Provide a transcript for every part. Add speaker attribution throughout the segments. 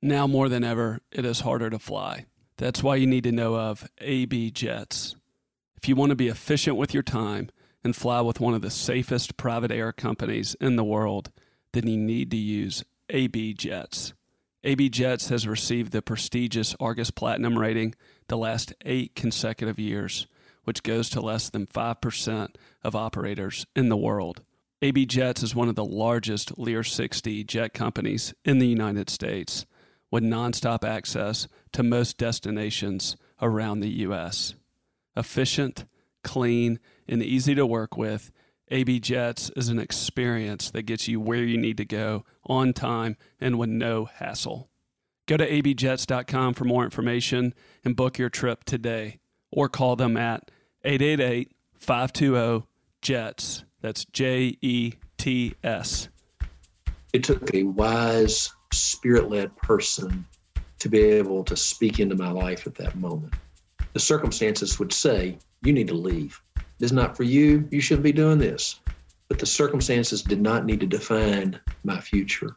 Speaker 1: Now more than ever, it is harder to fly. That's why you need to know of AB Jets. If you want to be efficient with your time and fly with one of the safest private air companies in the world, then you need to use AB Jets. AB Jets has received the prestigious Argus Platinum rating the last eight consecutive years, which goes to less than 5% of operators in the world. AB Jets is one of the largest Lear 60 jet companies in the United States, with nonstop access to most destinations around the U.S. Efficient, clean, and easy to work with, AB Jets is an experience that gets you where you need to go on time and with no hassle. Go to abjets.com for more information and book your trip today or call them at 888 520 JETS. That's J E T S.
Speaker 2: It took a wise, spirit led person to be able to speak into my life at that moment. The circumstances would say, You need to leave. This is not for you. You shouldn't be doing this. But the circumstances did not need to define my future.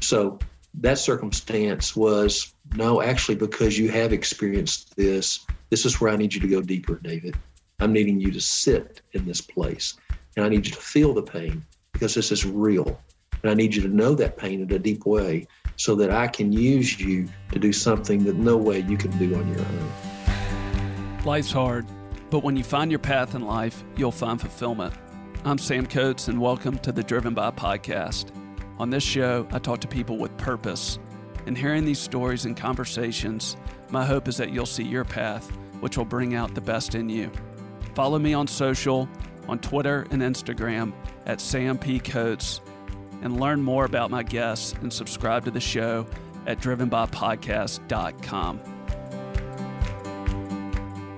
Speaker 2: So that circumstance was no, actually, because you have experienced this, this is where I need you to go deeper, David. I'm needing you to sit in this place. And I need you to feel the pain because this is real. And I need you to know that pain in a deep way so that I can use you to do something that no way you can do on your own.
Speaker 1: Life's hard, but when you find your path in life, you'll find fulfillment. I'm Sam Coates, and welcome to the Driven By podcast. On this show, I talk to people with purpose. And hearing these stories and conversations, my hope is that you'll see your path, which will bring out the best in you. Follow me on social, on Twitter and Instagram at Sam P. Coates, and learn more about my guests and subscribe to the show at drivenbypodcast.com.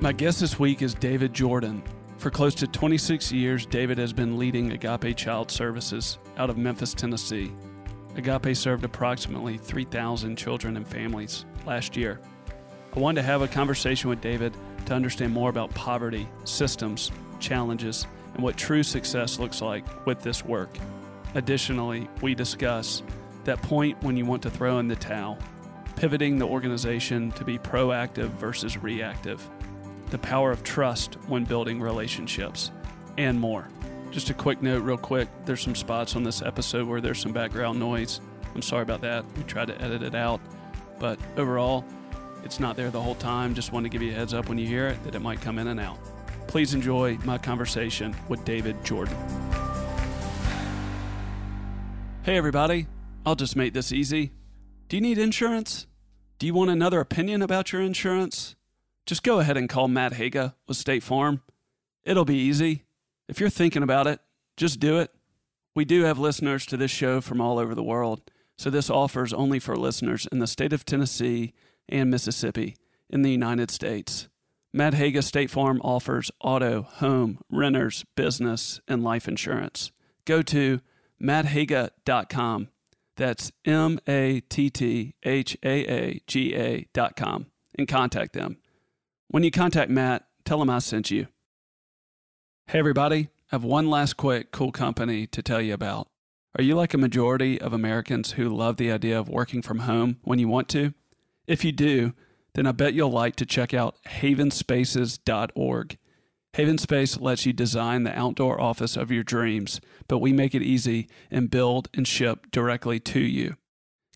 Speaker 1: My guest this week is David Jordan. For close to 26 years, David has been leading Agape Child Services out of Memphis, Tennessee. Agape served approximately 3,000 children and families last year. I wanted to have a conversation with David to understand more about poverty, systems, challenges, and what true success looks like with this work. Additionally, we discuss that point when you want to throw in the towel, pivoting the organization to be proactive versus reactive, the power of trust when building relationships, and more. Just a quick note, real quick there's some spots on this episode where there's some background noise. I'm sorry about that. We tried to edit it out, but overall, it's not there the whole time. Just wanted to give you a heads up when you hear it that it might come in and out. Please enjoy my conversation with David Jordan. Hey, everybody. I'll just make this easy. Do you need insurance? Do you want another opinion about your insurance? Just go ahead and call Matt Haaga with State Farm. It'll be easy. If you're thinking about it, just do it. We do have listeners to this show from all over the world, so this offer is only for listeners in the state of Tennessee and Mississippi in the United States. Matt Haaga State Farm offers auto, home, renters, business, and life insurance. Go to matthaaga.com. That's M A T T H A A G A.com and contact them. When you contact Matt, tell him I sent you. Hey, everybody, I have one last quick cool company to tell you about. Are you like a majority of Americans who love the idea of working from home when you want to? If you do, then I bet you'll like to check out havenspaces.org. Haven Space lets you design the outdoor office of your dreams, but we make it easy and build and ship directly to you.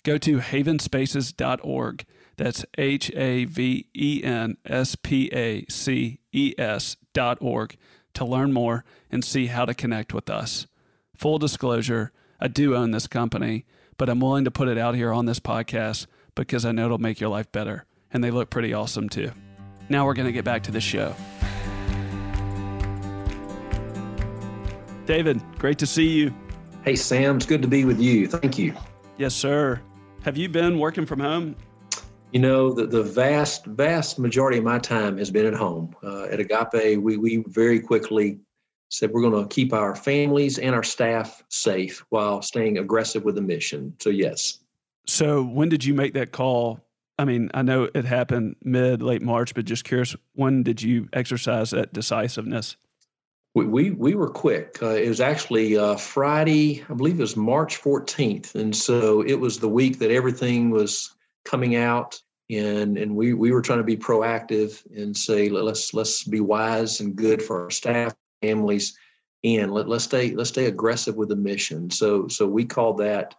Speaker 1: Go to havenspaces.org. That's H A V E N S P A C E S dot org to learn more and see how to connect with us. Full disclosure, I do own this company, but I'm willing to put it out here on this podcast because I know it'll make your life better. And they look pretty awesome too. Now we're going to get back to the show. David, great to see you.
Speaker 2: Hey, Sam, it's good to be with you. Thank you.
Speaker 1: Yes, sir. Have you been working from home?
Speaker 2: You know, the, the vast, vast majority of my time has been at home. Uh, at Agape, we, we very quickly said we're going to keep our families and our staff safe while staying aggressive with the mission. So, yes.
Speaker 1: So, when did you make that call? I mean, I know it happened mid, late March, but just curious, when did you exercise that decisiveness?
Speaker 2: We, we, we were quick. Uh, it was actually uh, Friday, I believe it was March 14th. And so it was the week that everything was coming out and and we we were trying to be proactive and say let's let's be wise and good for our staff families and let, let's stay let's stay aggressive with the mission so so we called that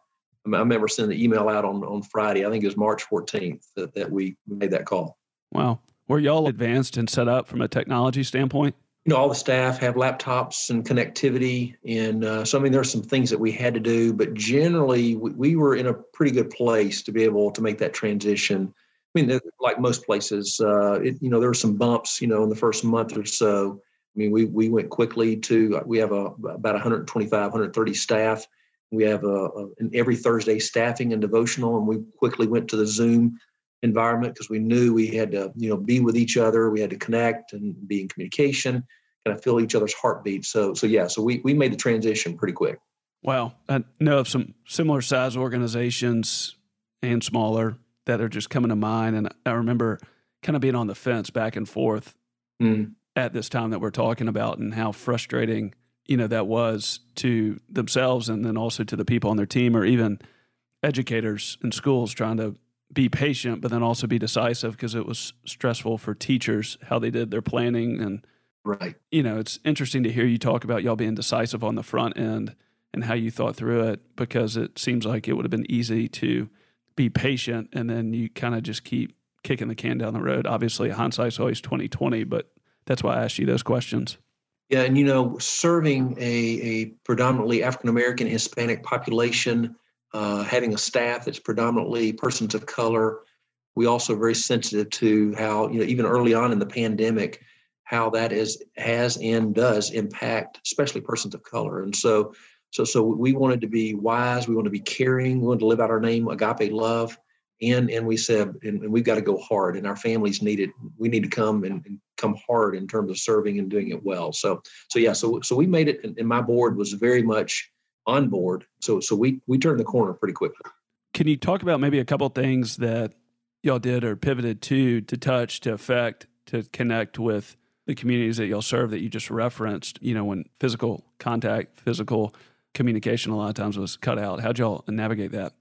Speaker 2: i remember sending the email out on on friday i think it was march 14th that, that we made that call
Speaker 1: wow were y'all advanced and set up from a technology standpoint
Speaker 2: you know all the staff have laptops and connectivity and uh, so i mean there are some things that we had to do but generally we, we were in a pretty good place to be able to make that transition I mean, like most places, uh, it, you know, there were some bumps, you know, in the first month or so. I mean, we we went quickly to we have a about 125, 130 staff. We have a, a an every Thursday staffing and devotional, and we quickly went to the Zoom environment because we knew we had to, you know, be with each other. We had to connect and be in communication, kind of feel each other's heartbeat. So, so yeah, so we we made the transition pretty quick.
Speaker 1: Wow, I know of some similar size organizations and smaller that are just coming to mind. And I remember kind of being on the fence back and forth mm. at this time that we're talking about and how frustrating, you know, that was to themselves and then also to the people on their team or even educators in schools trying to be patient, but then also be decisive because it was stressful for teachers how they did their planning. And,
Speaker 2: right.
Speaker 1: you know, it's interesting to hear you talk about y'all being decisive on the front end and how you thought through it because it seems like it would have been easy to be patient and then you kind of just keep kicking the can down the road. Obviously, hindsight's always twenty twenty, but that's why I asked you those questions.
Speaker 2: Yeah, and you know, serving a, a predominantly African American Hispanic population, uh, having a staff that's predominantly persons of color, we also very sensitive to how you know even early on in the pandemic, how that is has and does impact, especially persons of color, and so so, so we wanted to be wise. We wanted to be caring. We wanted to live out our name, agape love. And, and we said, and, and we've got to go hard and our families need it. We need to come and, and, come hard in terms of serving and doing it well. So, so yeah, so, so we made it and, and my board was very much on board. So, so we, we turned the corner pretty quickly.
Speaker 1: Can you talk about maybe a couple things that y'all did or pivoted to, to touch, to affect, to connect with the communities that y'all serve that you just referenced, you know, when physical contact, physical communication a lot of times was cut out. How'd y'all navigate that?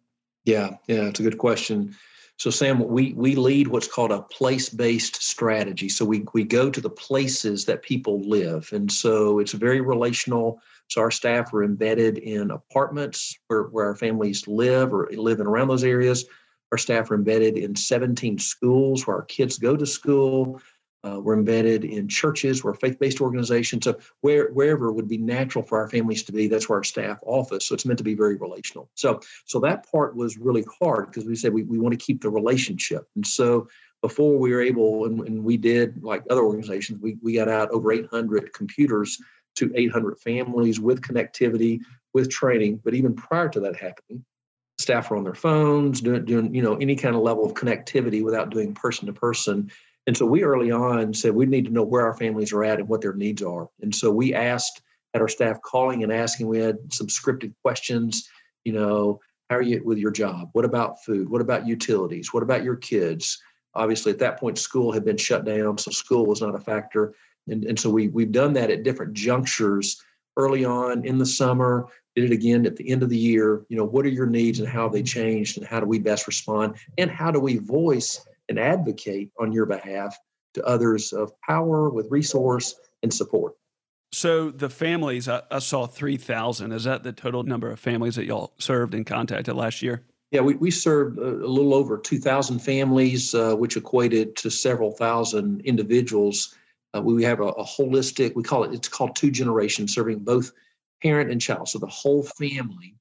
Speaker 2: Yeah, yeah, it's a good question. So Sam, we we lead what's called a place-based strategy. So we we go to the places that people live, and so it's very relational. So our staff are embedded in apartments where, where our families live or live in around those areas. Our staff are embedded in 17 schools where our kids go to school. Uh, we're embedded in churches, we're a faith-based organization. So where, wherever would be natural for our families to be, that's where our staff office. So it's meant to be very relational. So so that part was really hard because we said we, we want to keep the relationship. And so before we were able, and, and we did like other organizations, we, we got out over 800 computers to 800 families with connectivity, with training. But even prior to that happening, staff were on their phones, doing, doing you know any kind of level of connectivity without doing person to person and so we early on said we need to know where our families are at and what their needs are. And so we asked at our staff calling and asking, we had some scripted questions, you know, how are you with your job? What about food? What about utilities? What about your kids? Obviously, at that point, school had been shut down, so school was not a factor. And, and so we, we've done that at different junctures early on in the summer, did it again at the end of the year. You know, what are your needs and how have they changed and how do we best respond? And how do we voice and advocate on your behalf to others of power with resource and support.
Speaker 1: So the families, I, I saw 3,000. Is that the total number of families that y'all served and contacted last year?
Speaker 2: Yeah, we, we served a, a little over 2,000 families, uh, which equated to several thousand individuals. Uh, we have a, a, holistic, we call it, it's called two generations, serving both parent and child. So the whole family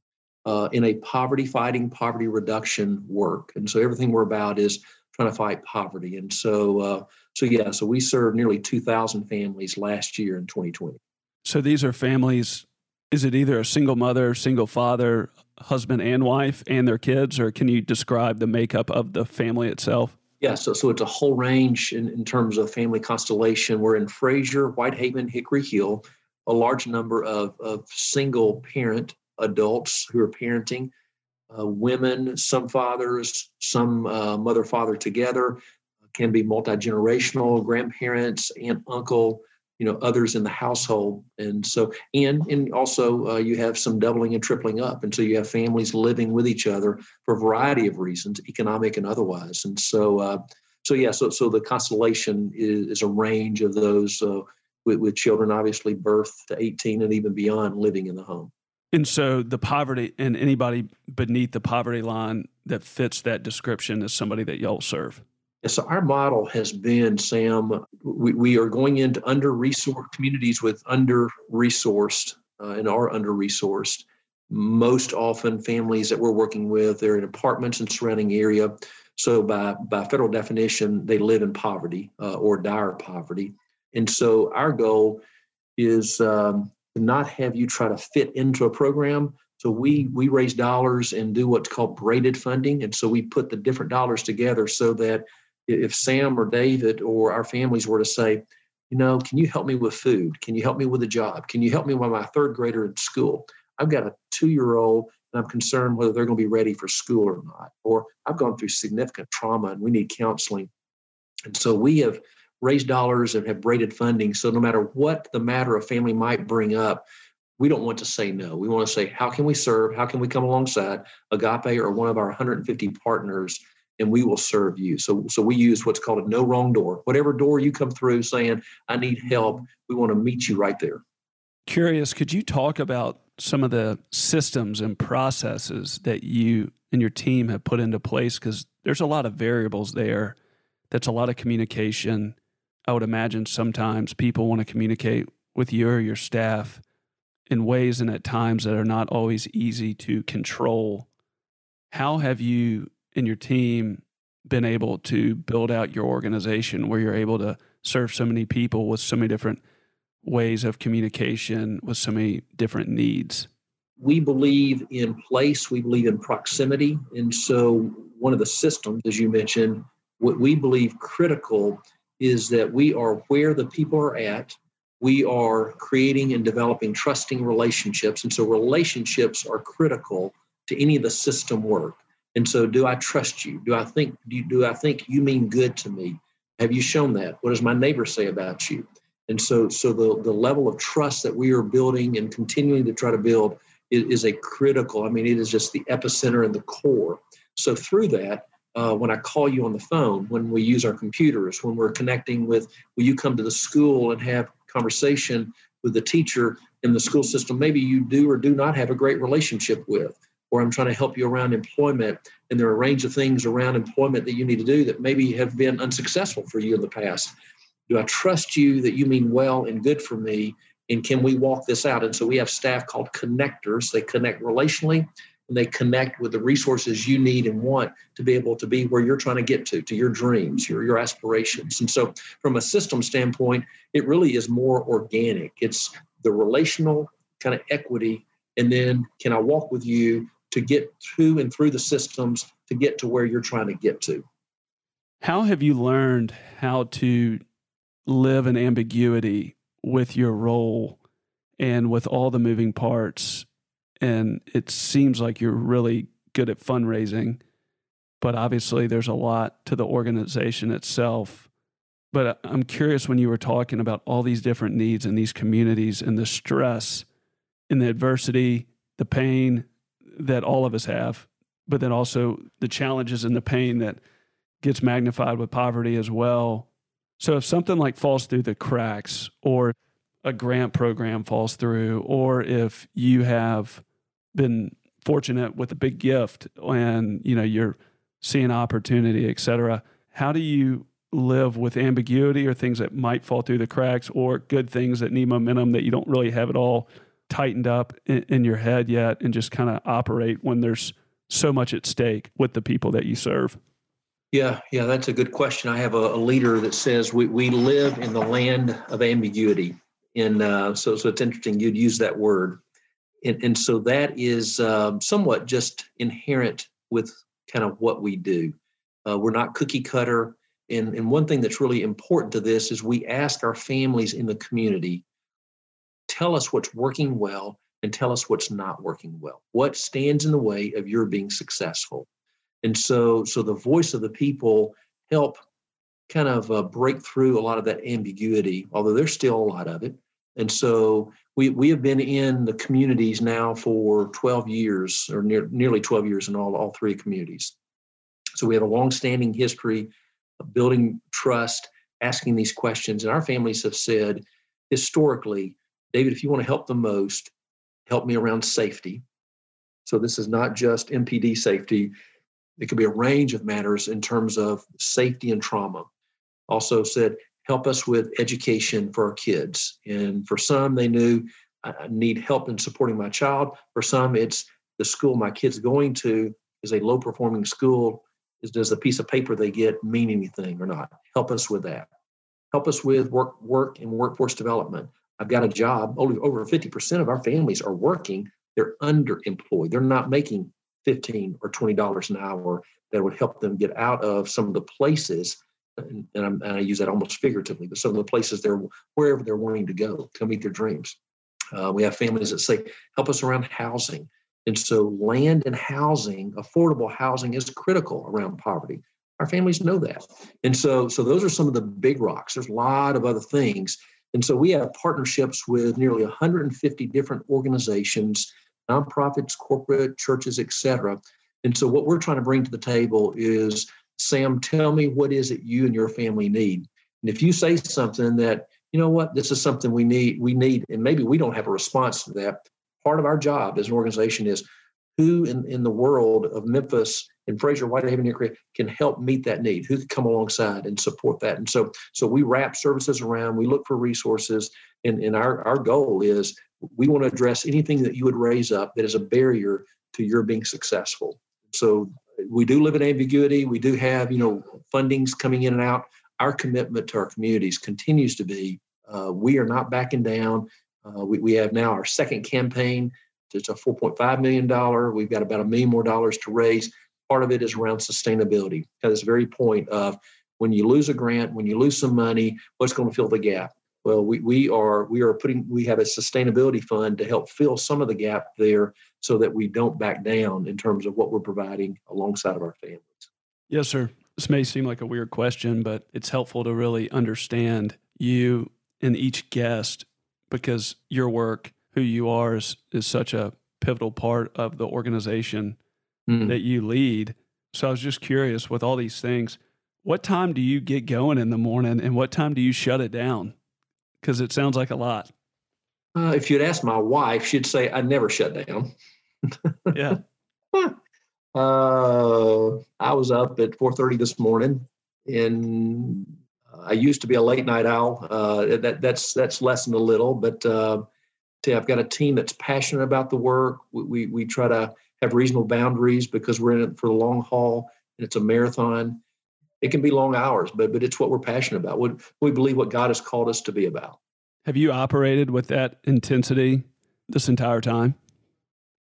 Speaker 2: uh, in a poverty fighting, poverty reduction work. And so everything we're about is trying to fight poverty. And so, uh, so yeah, so we served nearly 2,000 families last year in 2020.
Speaker 1: So these are families. Is it either a single mother, single father, husband and wife, and their kids, or can you describe the makeup of the family itself?
Speaker 2: Yeah, so, so it's a whole range in, in terms of family constellation. We're in Frayser, Whitehaven, Hickory Hill, a large number of, of single parent adults who are parenting uh, women, some fathers, some uh, mother father together, can be multi generational, grandparents, aunt, uncle, you know others in the household. And so and and also uh, you have some doubling and tripling up. And so you have families living with each other for a variety of reasons economic and otherwise. And so uh, so yeah so so the constellation is, is a range of those uh, with, with children obviously birth to 18 and even beyond living in the home
Speaker 1: and so the poverty and anybody beneath the poverty line that fits that description is somebody that y'all serve
Speaker 2: so our model has been, Sam, we, we are going into under-resourced communities with under-resourced uh, and are under-resourced. Most often, families that we're working with, they're in apartments and surrounding area. So by by federal definition, they live in poverty uh, or dire poverty. And so our goal is um, to not have you try to fit into a program. So we mm-hmm. we raise dollars and do what's called braided funding. And so we put the different dollars together so that if Sam or David or our families were to say, you know, can you help me with food? Can you help me with a job? Can you help me with my third grader in school? I've got a two year old and I'm concerned whether they're going to be ready for school or not. Or I've gone through significant trauma and we need counseling. And so we have raised dollars and have braided funding. So no matter what the matter a family might bring up, we don't want to say no. We want to say, how can we serve? How can we come alongside Agape or one of our 150 partners and we will serve you. So, so we use what's called a no wrong door. Whatever door you come through saying, I need help, we want to meet you right there.
Speaker 1: Curious, could you talk about some of the systems and processes that you and your team have put into place? Because there's a lot of variables there. That's a lot of communication. I would imagine sometimes people want to communicate with you or your staff in ways and at times that are not always easy to control. How have you and your team been able to build out your organization where you're able to serve so many people with so many different ways of communication with so many different needs?
Speaker 2: We believe in place, we believe in proximity. And so, one of the systems, as you mentioned, what we believe critical is that we are where the people are at. We are creating and developing trusting relationships. And so, relationships are critical to any of the system work. And so, do I trust you? Do I think do, you, do I think you mean good to me? Have you shown that? What does my neighbor say about you? And so, so the, the level of trust that we are building and continuing to try to build is, is a critical. I mean, it is just the epicenter and the core. So through that, uh, when I call you on the phone, when we use our computers, when we're connecting with, will you come to the school and have conversation with the teacher in the school system? Maybe you do or do not have a great relationship with or I'm trying to help you around employment. And there are a range of things around employment that you need to do that maybe have been unsuccessful for you in the past. Do I trust you that you mean well and good for me? And can we walk this out? And so we have staff called connectors. They connect relationally and they connect with the resources you need and want to be able to be where you're trying to get to, to your dreams, your, your aspirations. And so, from a system standpoint, it really is more organic. It's the relational kind of equity. And then, can I walk with you to get to and through the systems to get to where you're trying to get to.
Speaker 1: How have you learned how to live in ambiguity with your role and with all the moving parts? And it seems like you're really good at fundraising, but obviously there's a lot to the organization itself. But I'm curious when you were talking about all these different needs in these communities and the stress and the adversity, the pain, that all of us have, but then also the challenges and the pain that gets magnified with poverty as well. So if something like falls through the cracks or a grant program falls through or if you have been fortunate with a big gift and you know you're seeing opportunity, et cetera, how do you live with ambiguity or things that might fall through the cracks or good things that need momentum that you don't really have it all tightened up in, in your head yet and just kind of operate when there's so much at stake with the people that you serve?
Speaker 2: Yeah, yeah, that's a good question. I have a, a leader that says we, we live in the land of ambiguity. And uh, so, so it's interesting you'd use that word. And, and so that is um, somewhat just inherent with kind of what we do. Uh, we're not cookie cutter. And, and one thing that's really important to this is we ask our families in the community tell us what's working well and tell us what's not working well. What stands in the way of your being successful? And so, so the voice of the people help kind of uh, break through a lot of that ambiguity, although there's still a lot of it. And so we, we have been in the communities now for 12 years or near, nearly 12 years in all, all three communities. So we have a long-standing history of building trust, asking these questions. And our families have said historically, David, if you want to help the most, help me around safety. So this is not just MPD safety. It could be a range of matters in terms of safety and trauma. Also said, help us with education for our kids. And for some, they knew I need help in supporting my child. For some, it's the school my kid's going to is a low performing school. Is, does the piece of paper they get mean anything or not? Help us with that. Help us with work, work and workforce development. I've got a job. Only over 50% of our families are working. They're underemployed. They're not making 15 or $20 an hour that would help them get out of some of the places and, and, i use that almost figuratively, but some of the places they're wherever they're wanting to go to meet their dreams. Uh, we have families that say, help us around housing. And so, land and housing, affordable housing, is critical around poverty. Our families know that. And so, so those are some of the big rocks. There's a lot of other things. And so, we have partnerships with nearly 150 different organizations, nonprofits, corporate, churches, et cetera. And so, what we're trying to bring to the table is Sam, tell me what is it you and your family need. And if you say something that, you know what, this is something we need, we need, and maybe we don't have a response to that, part of our job as an organization is who in, in the world of Memphis and Frayser, Whitehaven, Hickory can help meet that need? Who can come alongside and support that? And so, so we wrap services around. We look for resources, and, and our our goal is we want to address anything that you would raise up that is a barrier to your being successful. So we do live in ambiguity. We do have, you know, fundings coming in and out. Our commitment to our communities continues to be uh, we are not backing down. Uh, we, we have now our second campaign. It's a $4.5 million. We've got about a million more dollars to raise. Part of it is around sustainability at this very point of when you lose a grant, when you lose some money, what's going to fill the gap? Well, we, we are we are putting we have a sustainability fund to help fill some of the gap there so that we don't back down in terms of what we're providing alongside of our families.
Speaker 1: Yes, sir. This may seem like a weird question, but it's helpful to really understand you and each guest because your work, who you are, is, is such a pivotal part of the organization mm. that you lead. So I was just curious with all these things, what time do you get going in the morning and what time do you shut it down? Because it sounds like a lot.
Speaker 2: Uh, if you'd ask my wife, she'd say I never shut down.
Speaker 1: yeah.
Speaker 2: Uh, I was up at 4:30 this morning, and I used to be a late night owl. Uh, that that's that's lessened a little, but uh, I've got a team that's passionate about the work. We, we, we try to have reasonable boundaries because we're in it for the long haul, and it's a marathon. It can be long hours, but but it's what we're passionate about. What we believe what God has called us to be about.
Speaker 1: Have you operated with that intensity this entire time?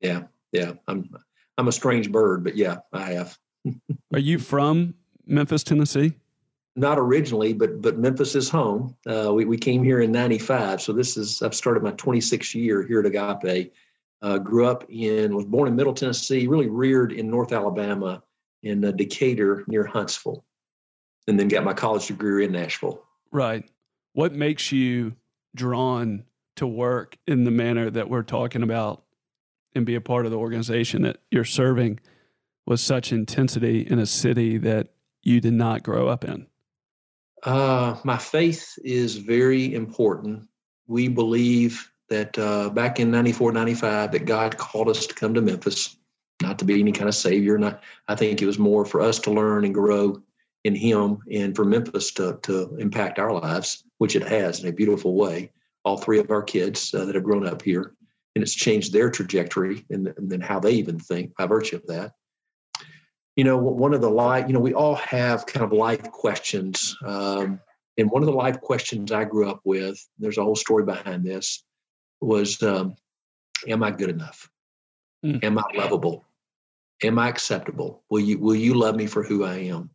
Speaker 2: Yeah, yeah. I'm I'm a strange bird, but yeah, I have.
Speaker 1: Are you from Memphis, Tennessee?
Speaker 2: Not originally, but but Memphis is home. Uh, we we came here in '95, so this is I've started my 26th year here at Agape. Uh, grew up in was born in Middle Tennessee, really reared in North Alabama in uh, Decatur near Huntsville, and then got my college degree in Nashville.
Speaker 1: Right. What makes you drawn to work in the manner that we're talking about and be a part of the organization that you're serving with such intensity in a city that you did not grow up in?
Speaker 2: Uh, my faith is very important. We believe that uh, back in 94, 95, that God called us to come to Memphis, not to be any kind of savior. Not, I think it was more for us to learn and grow in Him and for Memphis to, to impact our lives, which it has in a beautiful way. All three of our kids uh, that have grown up here and it's changed their trajectory and, and then how they even think by virtue of that. You know, one of the life, you know, we all have kind of life questions. Um, and one of the life questions I grew up with, there's a whole story behind this, was um, Am I good enough? Mm. Am I lovable? Am I acceptable? Will you will you love me for who I am?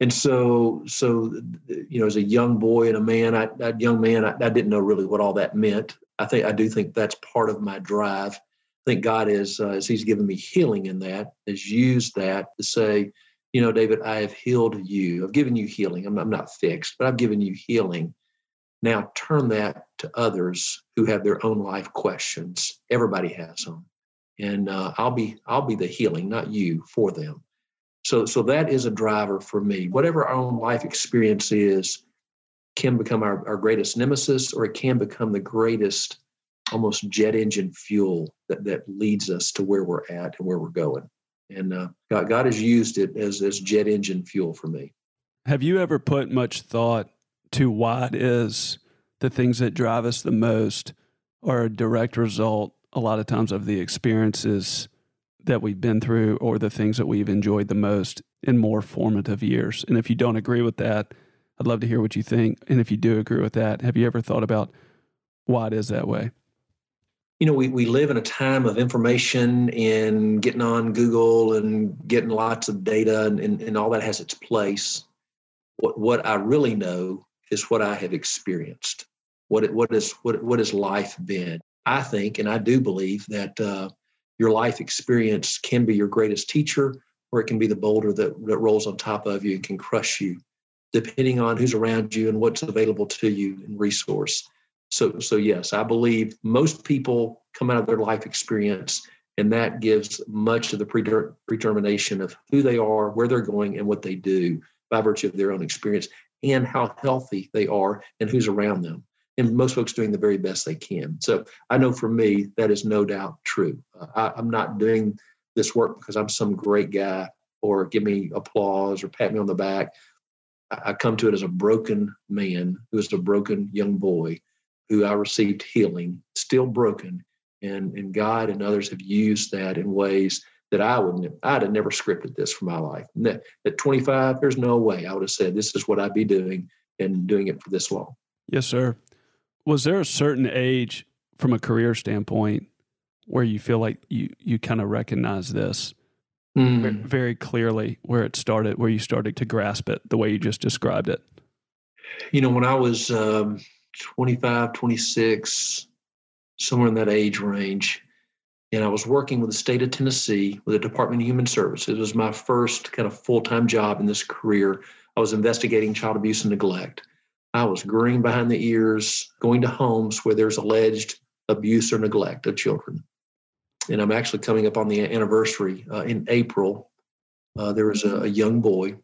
Speaker 2: And so, so you know, as a young boy and a man, I, young man, I, I didn't know really what all that meant. I think I do think that's part of my drive. I think God is, uh, as He's given me healing in that, has used that to say, You know, David, I have healed you. I've given you healing. I'm, I'm not fixed, but I've given you healing. Now turn that to others who have their own life questions. Everybody has them, and uh, I'll be I'll be the healing, not you, for them. So so that is a driver for me. Whatever our own life experience is, can become our, our greatest nemesis, or it can become the greatest almost jet engine fuel that, that leads us to where we're at and where we're going. And uh, God, God has used it as, as jet engine fuel for me.
Speaker 1: Have you ever put much thought to why it is the things that drive us the most are a direct result, a lot of times, of the experiences that we've been through or the things that we've enjoyed the most in more formative years? And if you don't agree with that, I'd love to hear what you think. And if you do agree with that, have you ever thought about why it is that way?
Speaker 2: you know, we, we live in a time of information and getting on Google and getting lots of data and, and, and all that has its place. What what I really know is what I have experienced. What what is what what has life been? I think, and I do believe that uh, your life experience can be your greatest teacher, or it can be the boulder that, that rolls on top of you and can crush you, depending on who's around you and what's available to you in resource. So, so yes, I believe most people come out of their life experience, and that gives much of the predetermination of who they are, where they're going, and what they do by virtue of their own experience and how healthy they are and who's around them. And most folks doing the very best they can. So I know for me, that is no doubt true. Uh, I, I'm not doing this work because I'm some great guy or give me applause or pat me on the back. I come to it as a broken man who is a broken young boy who I received healing, still broken. And, and God and others have used that in ways that I wouldn't, I'd have never scripted this for my life. At 25, there's no way I would have said, this is what I'd be doing and doing it for this long.
Speaker 1: Yes, sir. Was there a certain age from a career standpoint where you feel like you, you kind of recognize this mm. very clearly where it started, where you started to grasp it the way you just described it?
Speaker 2: You know, when I was, um, 25, 26, somewhere in that age range. And I was working with the state of Tennessee with the Department of Human Services. It was my first kind of full time job in this career. I was investigating child abuse and neglect. I was grinning behind the ears, going to homes where there's alleged abuse or neglect of children. And I'm actually coming up on the anniversary uh, in April. Uh, there was a, a young boy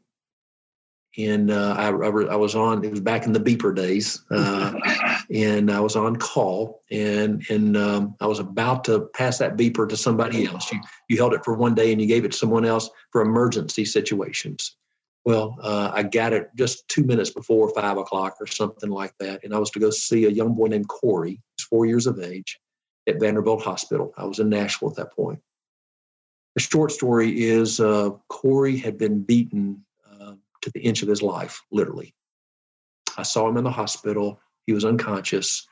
Speaker 2: and uh, I, I, was on. It was back in the beeper days, uh, and I was on call, and and um, I was about to pass that beeper to somebody else. You you held it for one day, and you gave it to someone else for emergency situations. Well, uh, I got it just two minutes before five o'clock or something like that, and I was to go see a young boy named Corey, who's four years of age, at Vanderbilt Hospital. I was in Nashville at that point. The short story is uh, Corey had been beaten to the inch of his life, literally. I saw him in the hospital. He was unconscious.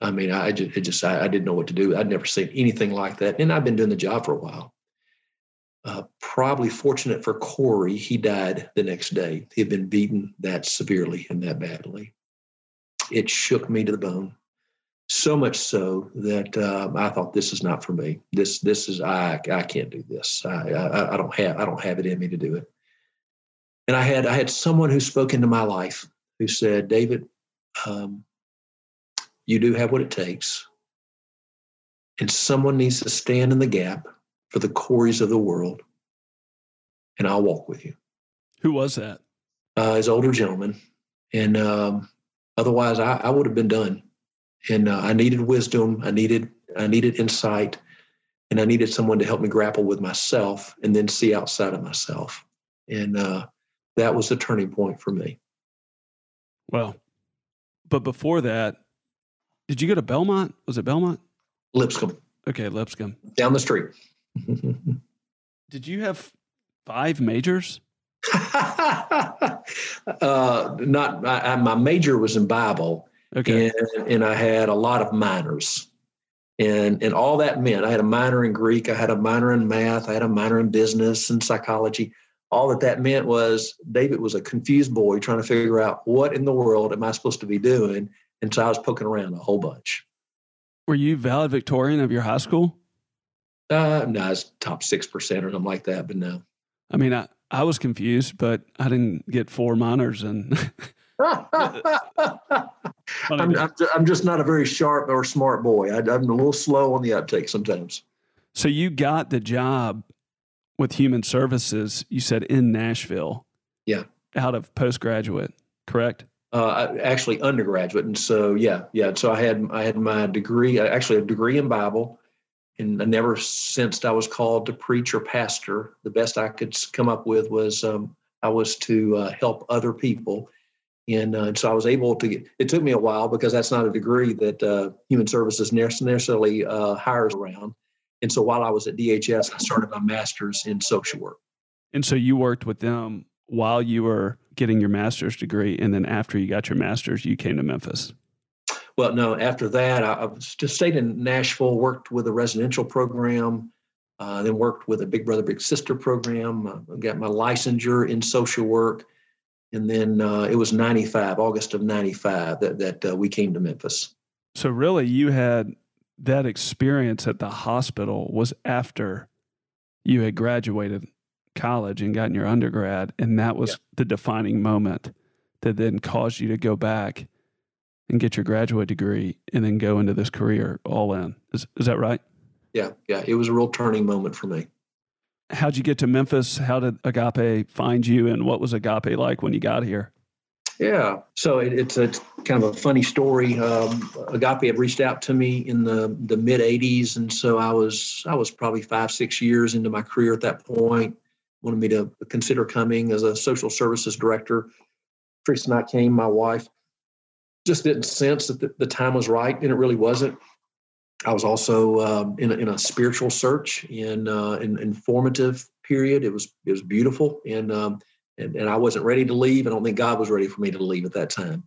Speaker 2: I mean, I just, just I, I, didn't know what to do. I'd never seen anything like that. And I've been doing the job for a while. Probably fortunate for Corey, he died the next day. He had been beaten that severely and that badly. It shook me to the bone. So much so that um, I thought this is not for me. This this is I I can't do this. I, I I don't have I don't have it in me to do it. And I had I had someone who spoke into my life who said, David, um, you do have what it takes. And someone needs to stand in the gap for the Corys of the world. And I'll walk with you.
Speaker 1: Who was that?
Speaker 2: Uh, his older gentleman. And um, otherwise, I, I, would have been done. And uh, I needed wisdom. I needed I needed insight, and I needed someone to help me grapple with myself and then see outside of myself. And uh, that was the turning point for me.
Speaker 1: Well, but before that, did you go to Belmont? Was it Belmont?
Speaker 2: Lipscomb.
Speaker 1: Okay, Lipscomb.
Speaker 2: Down the street.
Speaker 1: did you have five majors?
Speaker 2: uh, not I, my major was in Bible, okay, and, and I had a lot of minors, and and all that meant I had a minor in Greek, I had a minor in math, I had a minor in business and psychology all that that meant was David was a confused boy trying to figure out what in the world am I supposed to be doing. And so I was poking around a whole bunch.
Speaker 1: Were you valedictorian of your high school?
Speaker 2: Uh, no, I was top 6% or something like that, but no.
Speaker 1: I mean, I, I was confused, but I didn't get four minors and.
Speaker 2: I'm, I'm, just not a very sharp or smart boy. I, I'm a little slow on the uptake sometimes.
Speaker 1: So you got the job with Human Services, you said in Nashville.
Speaker 2: Yeah.
Speaker 1: Out of postgraduate, correct?
Speaker 2: Uh, actually undergraduate, and so yeah, yeah. So I had I had my degree, actually a degree in Bible, and I never sensed I was called to preach or pastor. The best I could come up with was um, I was to uh, help other people, and, uh, and, so I was able to. Get, it took me a while because that's not a degree that uh, Human Services necessarily uh, hires around. And so while I was at DHS, I started my master's in social work.
Speaker 1: And so you worked with them while you were getting your master's degree, and then after you got your master's, you came to Memphis.
Speaker 2: Well, no. After that, I, I just stayed in Nashville, worked with a residential program, uh, then worked with a Big Brother Big Sister program. Uh, got my licensure in social work, and then uh, it was '95, August of '95, that that uh, we came to Memphis.
Speaker 1: So really, you had that experience at the hospital was after you had graduated college and gotten your undergrad, and that was yeah. the defining moment that then caused you to go back and get your graduate degree and then go into this career all in. Is, is that right?
Speaker 2: Yeah, yeah. It was a real turning moment for me.
Speaker 1: How'd you get to Memphis? How did Agape find you, and what was Agape like when you got here?
Speaker 2: Yeah, so it, it's a kind of a funny story. Um, Agape had reached out to me in the the mid '80s, and so I was I was probably five six years into my career at that point. Wanted me to consider coming as a social services director. Teresa and I came, my wife, just didn't sense that the, the time was right, and it really wasn't. I was also um, in, a, in a spiritual search in uh, an informative period. It was it was beautiful, and, um, and and I wasn't ready to leave. I don't think God was ready for me to leave at that time.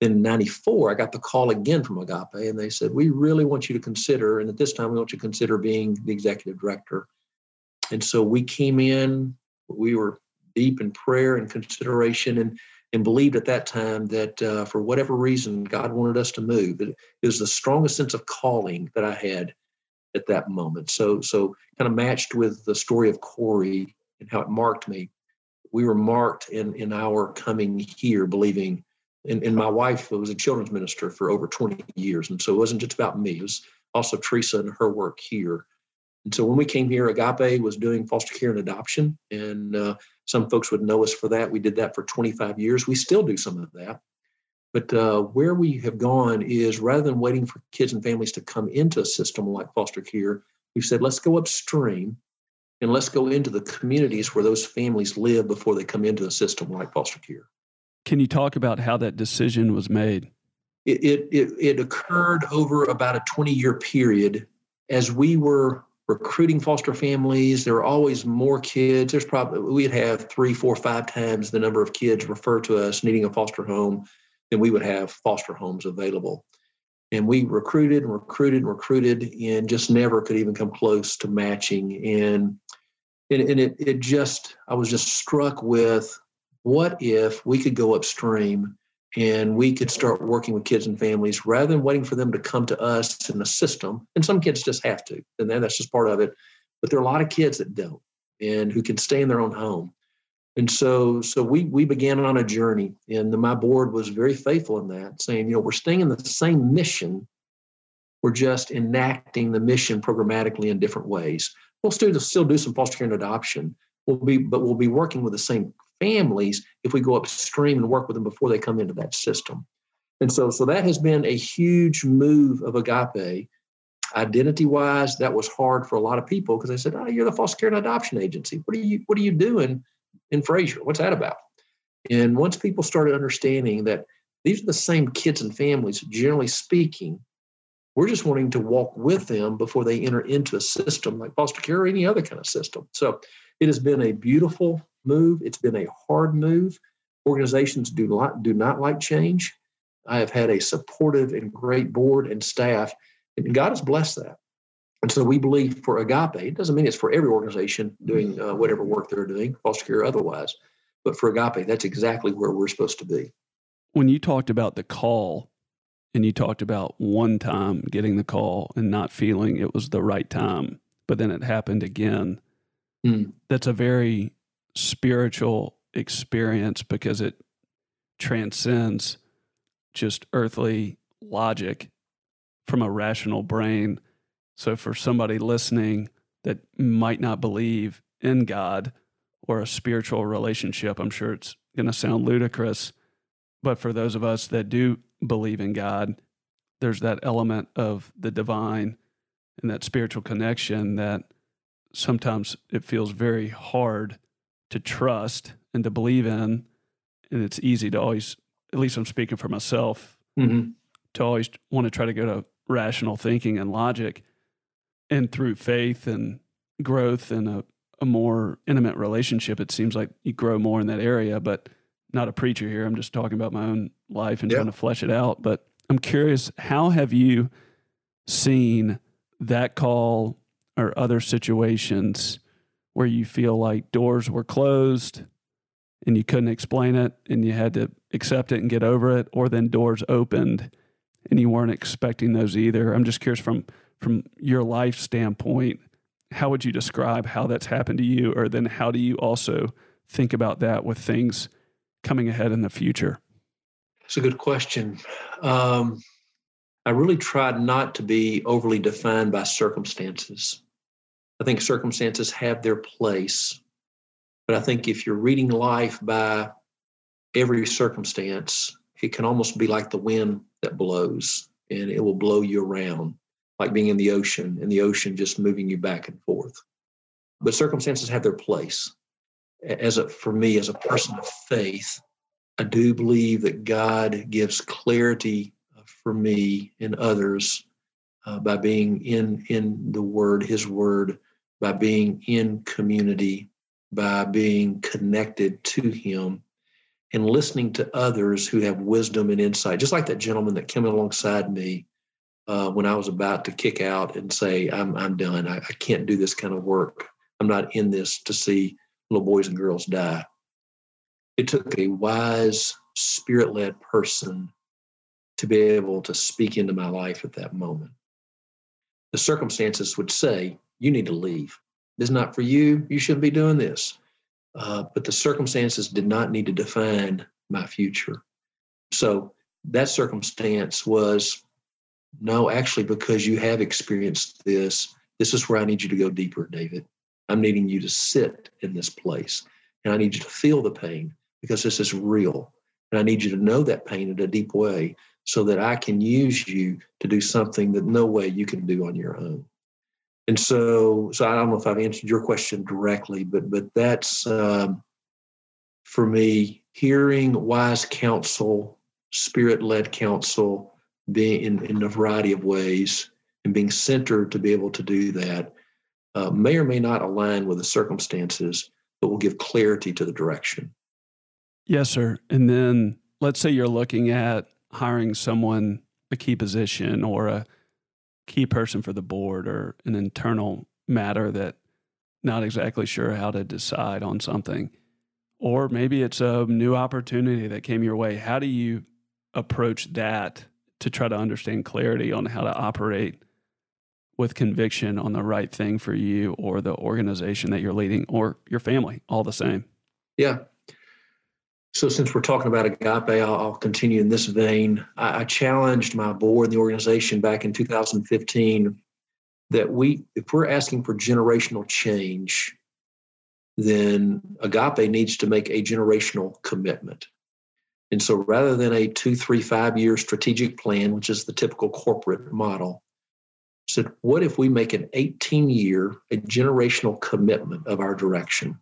Speaker 2: Then in '94, I got the call again from Agape, and they said, "We really want you to consider, and at this time, we want you to consider being the executive director." And so we came in. We were deep in prayer and consideration, and and believed at that time that uh, for whatever reason God wanted us to move. It, was the strongest sense of calling that I had at that moment. So so kind of matched with the story of Corey and how it marked me. We were marked in in our coming here, believing. And, and my wife was a children's minister for over 20 years, and so it wasn't just about me. It was also Teresa and her work here. And so when we came here, Agape was doing foster care and adoption, and uh, some folks would know us for that. We did that for 25 years. We still do some of that. But uh, where we have gone is rather than waiting for kids and families to come into a system like foster care, we've said, let's go upstream and let's go into the communities where those families live before they come into a system like foster care.
Speaker 1: Can you talk about how that decision was made?
Speaker 2: It, it, it, it occurred over about a 20 year period as we were recruiting foster families. There are always more kids. There's probably we'd have three, four, five times the number of kids referred to us needing a foster home than we would have foster homes available. And we recruited and recruited and recruited and just never could even come close to matching. And and, and it it just I was just struck with what if we could go upstream and we could start working with kids and families rather than waiting for them to come to us in the system. And some kids just have to, and that's just part of it. But there are a lot of kids that don't and who can stay in their own home. And so, so we we began on a journey, and the, my board was very faithful in that, saying, you know, we're staying in the same mission. We're just enacting the mission programmatically in different ways. We'll still still do some foster care and adoption. We'll be, but we'll be working with the same families if we go upstream and work with them before they come into that system. And so, so that has been a huge move of Agape. Identity wise, that was hard for a lot of people because they said, "Oh, you're the foster care and adoption agency. What are you What are you doing in Frayser? What's that about?" And once people started understanding that these are the same kids and families, generally speaking, we're just wanting to walk with them before they enter into a system like foster care or any other kind of system. So it has been a beautiful move. It's been a hard move. Organizations do not do not like change. I have had a supportive and great board and staff, and God has blessed that. And so we believe for Agape, it doesn't mean it's for every organization doing uh, whatever work they're doing, foster care or otherwise, but for Agape, that's exactly where we're supposed to be.
Speaker 1: When you talked about the call, and you talked about one time getting the call and not feeling it was the right time, but then it happened again. Mm. That's a very spiritual experience because it transcends just earthly logic from a rational brain. So, for somebody listening that might not believe in God or a spiritual relationship, I'm sure it's going to sound ludicrous. But for those of us that do believe in God, there's that element of the divine and that spiritual connection that sometimes it feels very hard to trust and to believe in. And it's easy to always, at least I'm speaking for myself, mm-hmm. to always want to try to go to rational thinking and logic. And through faith and growth and a, a more intimate relationship, it seems like you grow more in that area. But not a preacher here. I'm just talking about my own life and trying to flesh it out. But I'm curious, how have you seen that call or other situations where you feel like doors were closed and you couldn't explain it and you had to accept it and get over it, or then doors opened and you weren't expecting those either? I'm just curious from from your life standpoint, how would you describe how that's happened to you, or then how do you also think about that with things coming ahead in the future?
Speaker 2: It's a good question. Um, I really tried not to be overly defined by circumstances. I think circumstances have their place, but I think if you're reading life by every circumstance, it can almost be like the wind that blows and it will blow you around, like being in the ocean and the ocean just moving you back and forth. But circumstances have their place. As a, for me, as a person of faith, I do believe that God gives clarity for me and others uh, by being in in the Word, His Word, by being in community, by being connected to Him, and listening to others who have wisdom and insight. Just like that gentleman that came alongside me uh, when I was about to kick out and say, "I'm I'm done. I, I can't do this kind of work. I'm not in this to see little boys and girls die." it took a wise, spirit led person to be able to speak into my life at that moment. The circumstances would say, You need to leave. This is not for you. You shouldn't be doing this. Uh, but the circumstances did not need to define my future. So that circumstance was no, actually, because you have experienced this, this is where I need you to go deeper, David. I'm needing you to sit in this place and I need you to feel the pain because this is real. And I need you to know that pain in a deep way so that I can use you to do something that no way you can do on your own. And so, so I don't know if I've answered your question directly, but but that's um, for me hearing wise counsel, spirit-led counsel, being in, in a variety of ways, and being centered to be able to do that uh, may or may not align with the circumstances, but will give clarity to the direction.
Speaker 1: Yes, sir. And then let's say you're looking at hiring someone, a key position or a key person for the board or an internal matter that not exactly sure how to decide on something. Or maybe it's a new opportunity that came your way. How do you approach that to try to understand clarity on how to operate with conviction on the right thing for you or the organization that you're leading or your family, all the same?
Speaker 2: Yeah. So, since we're talking about agape, I'll, continue in this vein. I, I, challenged my board and the organization back in 2015 that we, if we're asking for generational change, then agape needs to make a generational commitment. And so, rather than a two, three, five year strategic plan, which is the typical corporate model, said, what if we make an 18 year, a generational commitment of our direction?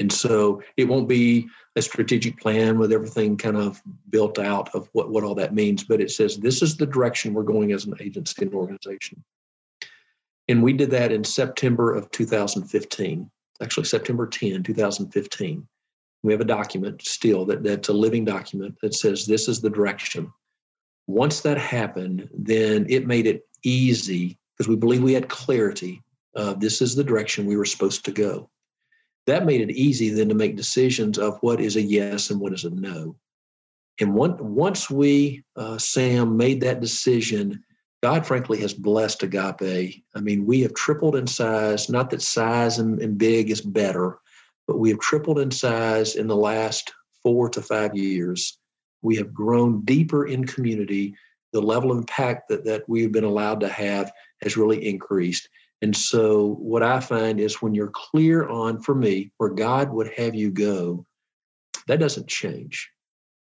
Speaker 2: And so it won't be a strategic plan with everything kind of built out of what, what all that means, but it says this is the direction we're going as an agency and organization. And we did that in September of 2015, actually September 10, 2015. We have a document still that, that's a living document that says this is the direction. Once that happened, then it made it easy because we believe we had clarity. This is the direction we were supposed to go that made it easy then to make decisions of what is a yes and what is a no. And one, once we, uh, Sam, made that decision, God frankly has blessed Agape. I mean, we have tripled in size. Not that size and, and big is better, but we have tripled in size in the last four to five years. We have grown deeper in community. The level of impact that, that we've been allowed to have has really increased. And so, what I find is when you're clear on, for me, where God would have you go, that doesn't change.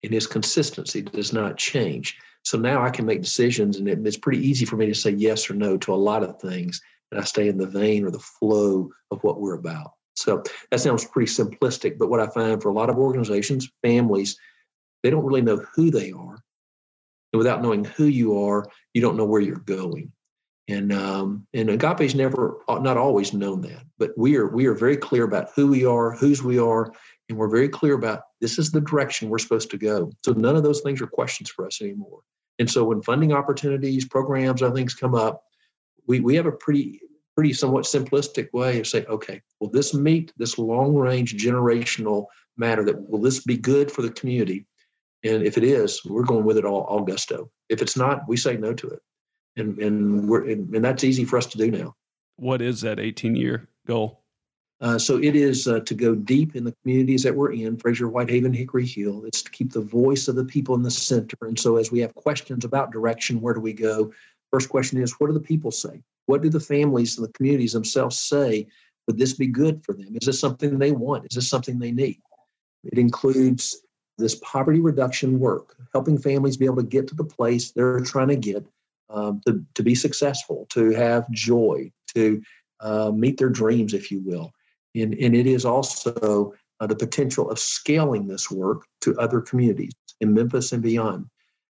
Speaker 2: And his consistency does not change. So now I can make decisions, and it, it's pretty easy for me to say yes or no to a lot of things. And I stay in the vein or the flow of what we're about. So that sounds pretty simplistic, but what I find for a lot of organizations, families, they don't really know who they are. And without knowing who you are, you don't know where you're going. And um, and Agape's never, not always known that, but we are we are very clear about who we are, whose we are, and we're very clear about this is the direction we're supposed to go. So none of those things are questions for us anymore. And so when funding opportunities, programs, other things come up, we we have a pretty pretty somewhat simplistic way of saying, okay, will this meet this long range generational matter? That will this be good for the community? And if it is, we're going with it all, all gusto. If it's not, we say no to it and and we're and, and that's easy for us to do now.
Speaker 1: What is that 18 year goal?
Speaker 2: Uh, so it is uh, to go deep in the communities that we're in, Frayser, Whitehaven, Hickory Hill. It's to keep the voice of the people in the center. And so as we have questions about direction, where do we go? First question is, what do the people say? What do the families and the communities themselves say? Would this be good for them? Is this something they want? Is this something they need? It includes this poverty reduction work, helping families be able to get to the place they're trying to get um, to, to be successful, to have joy, to uh, meet their dreams, if you will. And, and it is also uh, the potential of scaling this work to other communities in Memphis and beyond.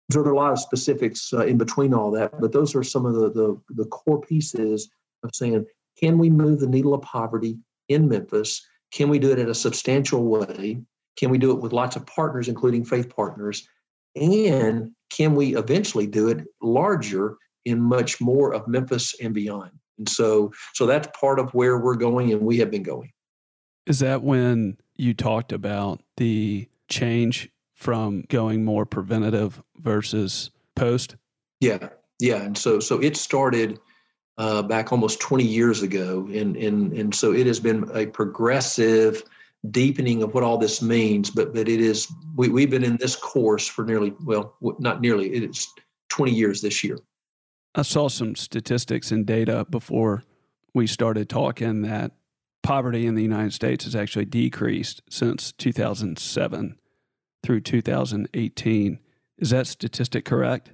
Speaker 2: There are a lot of specifics uh, in between all that, but those are some of the, the, the core pieces of saying, can we move the needle of poverty in Memphis? Can we do it in a substantial way? Can we do it with lots of partners, including faith partners? And can we eventually do it larger in much more of Memphis and beyond? And so, so that's part of where we're going, and we have been going.
Speaker 1: Is that when you talked about the change from going more preventative versus post?
Speaker 2: Yeah, yeah, and so so it started uh, back almost 20 years ago, and and and so it has been a progressive deepening of what all this means, but but it is we, we've been in this course for nearly well not nearly it's 20 years this year.
Speaker 1: I saw some statistics and data before we started talking that poverty in the United States has actually decreased since 2007 through 2018. Is that statistic correct?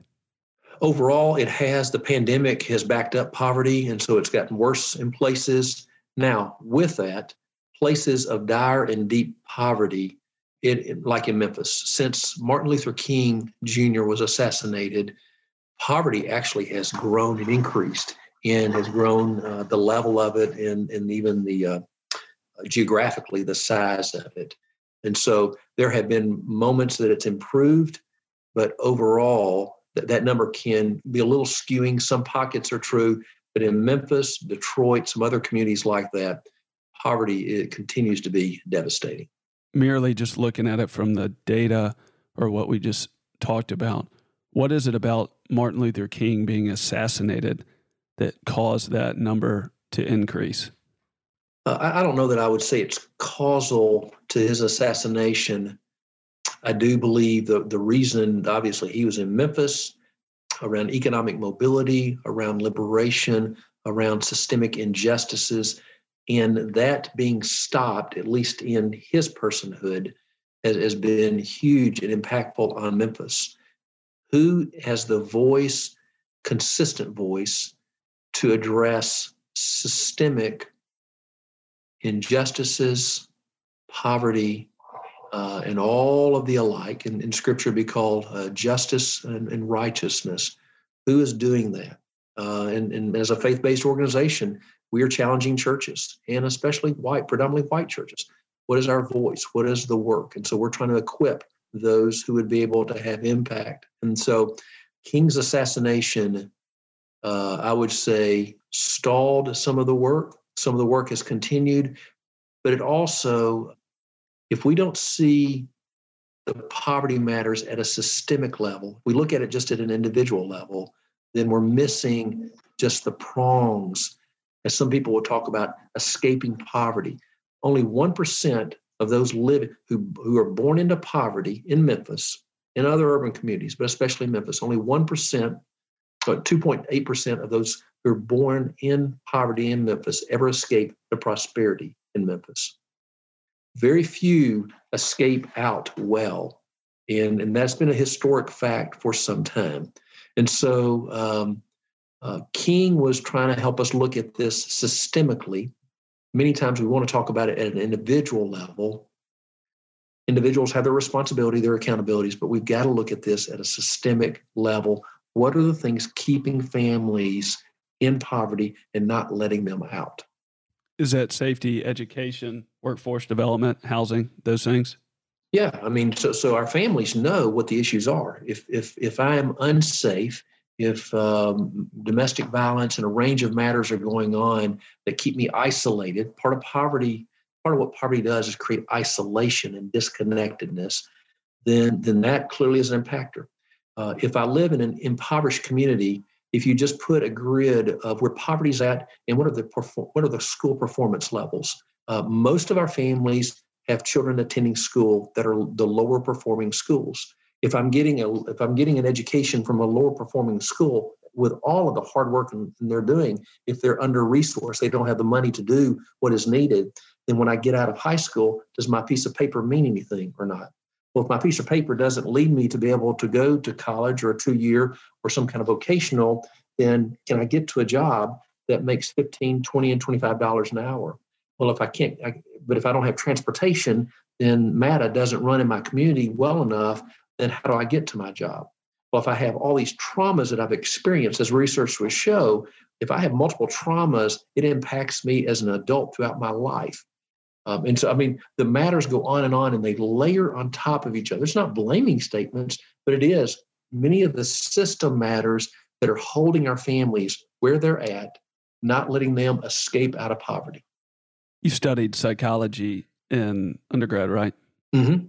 Speaker 2: Overall, it has. The pandemic has backed up poverty, and so it's gotten worse in places. Now, with that, places of dire and deep poverty, it, like in Memphis. Since Martin Luther King Jr. was assassinated, poverty actually has grown and increased and has grown uh, the level of it and, and even the uh, geographically the size of it. And so there have been moments that it's improved, but overall, that, that number can be a little skewing. Some pockets are true, but in Memphis, Detroit, some other communities like that, poverty it continues to be devastating.
Speaker 1: Merely just looking at it from the data or what we just talked about, what is it about Martin Luther King being assassinated that caused that number to increase?
Speaker 2: Uh, I, I don't know that I would say it's causal to his assassination. I do believe the, the reason, obviously, he was in Memphis around economic mobility, around liberation, around systemic injustices. And that being stopped, at least in his personhood, has, has been huge and impactful on Memphis. Who has the voice, consistent voice, to address systemic injustices, poverty, uh, and all of the alike, and in Scripture be called uh, justice and, and, righteousness. Who is doing that? Uh, and, and, as a faith-based organization, we are challenging churches and especially white, predominantly white churches. What is our voice? What is the work? And so we're trying to equip those who would be able to have impact. And so King's assassination, uh, I would say, stalled some of the work. Some of the work has continued, but it also, if we don't see the poverty matters at a systemic level, we look at it just at an individual level, then we're missing just the prongs as some people will talk about escaping poverty. only 1% of those living who, who are born into poverty in Memphis and other urban communities, but especially Memphis, only 1%, but 2.8% of those who are born in poverty in Memphis ever escape the prosperity in Memphis. Very few escape out well. And, and that's been a historic fact for some time. And so um, uh, King was trying to help us look at this systemically. Many times we want to talk about it at an individual level. Individuals have their responsibility, their accountabilities, but we've got to look at this at a systemic level. What are the things keeping families in poverty and not letting them out?
Speaker 1: Is that safety, education, workforce development, housing, those things?
Speaker 2: Yeah, I mean, so so our families know what the issues are. If if if I am unsafe, if um, domestic violence and a range of matters are going on that keep me isolated, part of poverty, part of what poverty does is create isolation and disconnectedness. Then then that clearly is an impactor. Uh, if I live in an impoverished community, if you just put a grid of where poverty's at and what are the what are the school performance levels, uh, most of our families have children attending school that are the lower performing schools. If I'm getting a if I'm getting an education from a lower performing school with all of the hard work and, they're doing, if they're under resourced, they don't have the money to do what is needed, then when I get out of high school, does my piece of paper mean anything or not? Well, if my piece of paper doesn't lead me to be able to go to college or a two year or some kind of vocational, then can I get to a job that makes 15, 20, and $25 an hour? Well, if I can't, I, but if I don't have transportation, then MATA doesn't run in my community well enough, then how do I get to my job? Well, if I have all these traumas that I've experienced, as research would show, if I have multiple traumas, it impacts me as an adult throughout my life. Um, and so, I mean, the matters go on and on and they layer on top of each other. It's not blaming statements, but it is many of the system matters that are holding our families where they're at, not letting them escape out of poverty.
Speaker 1: You studied psychology in undergrad, right?
Speaker 2: Mm-hmm.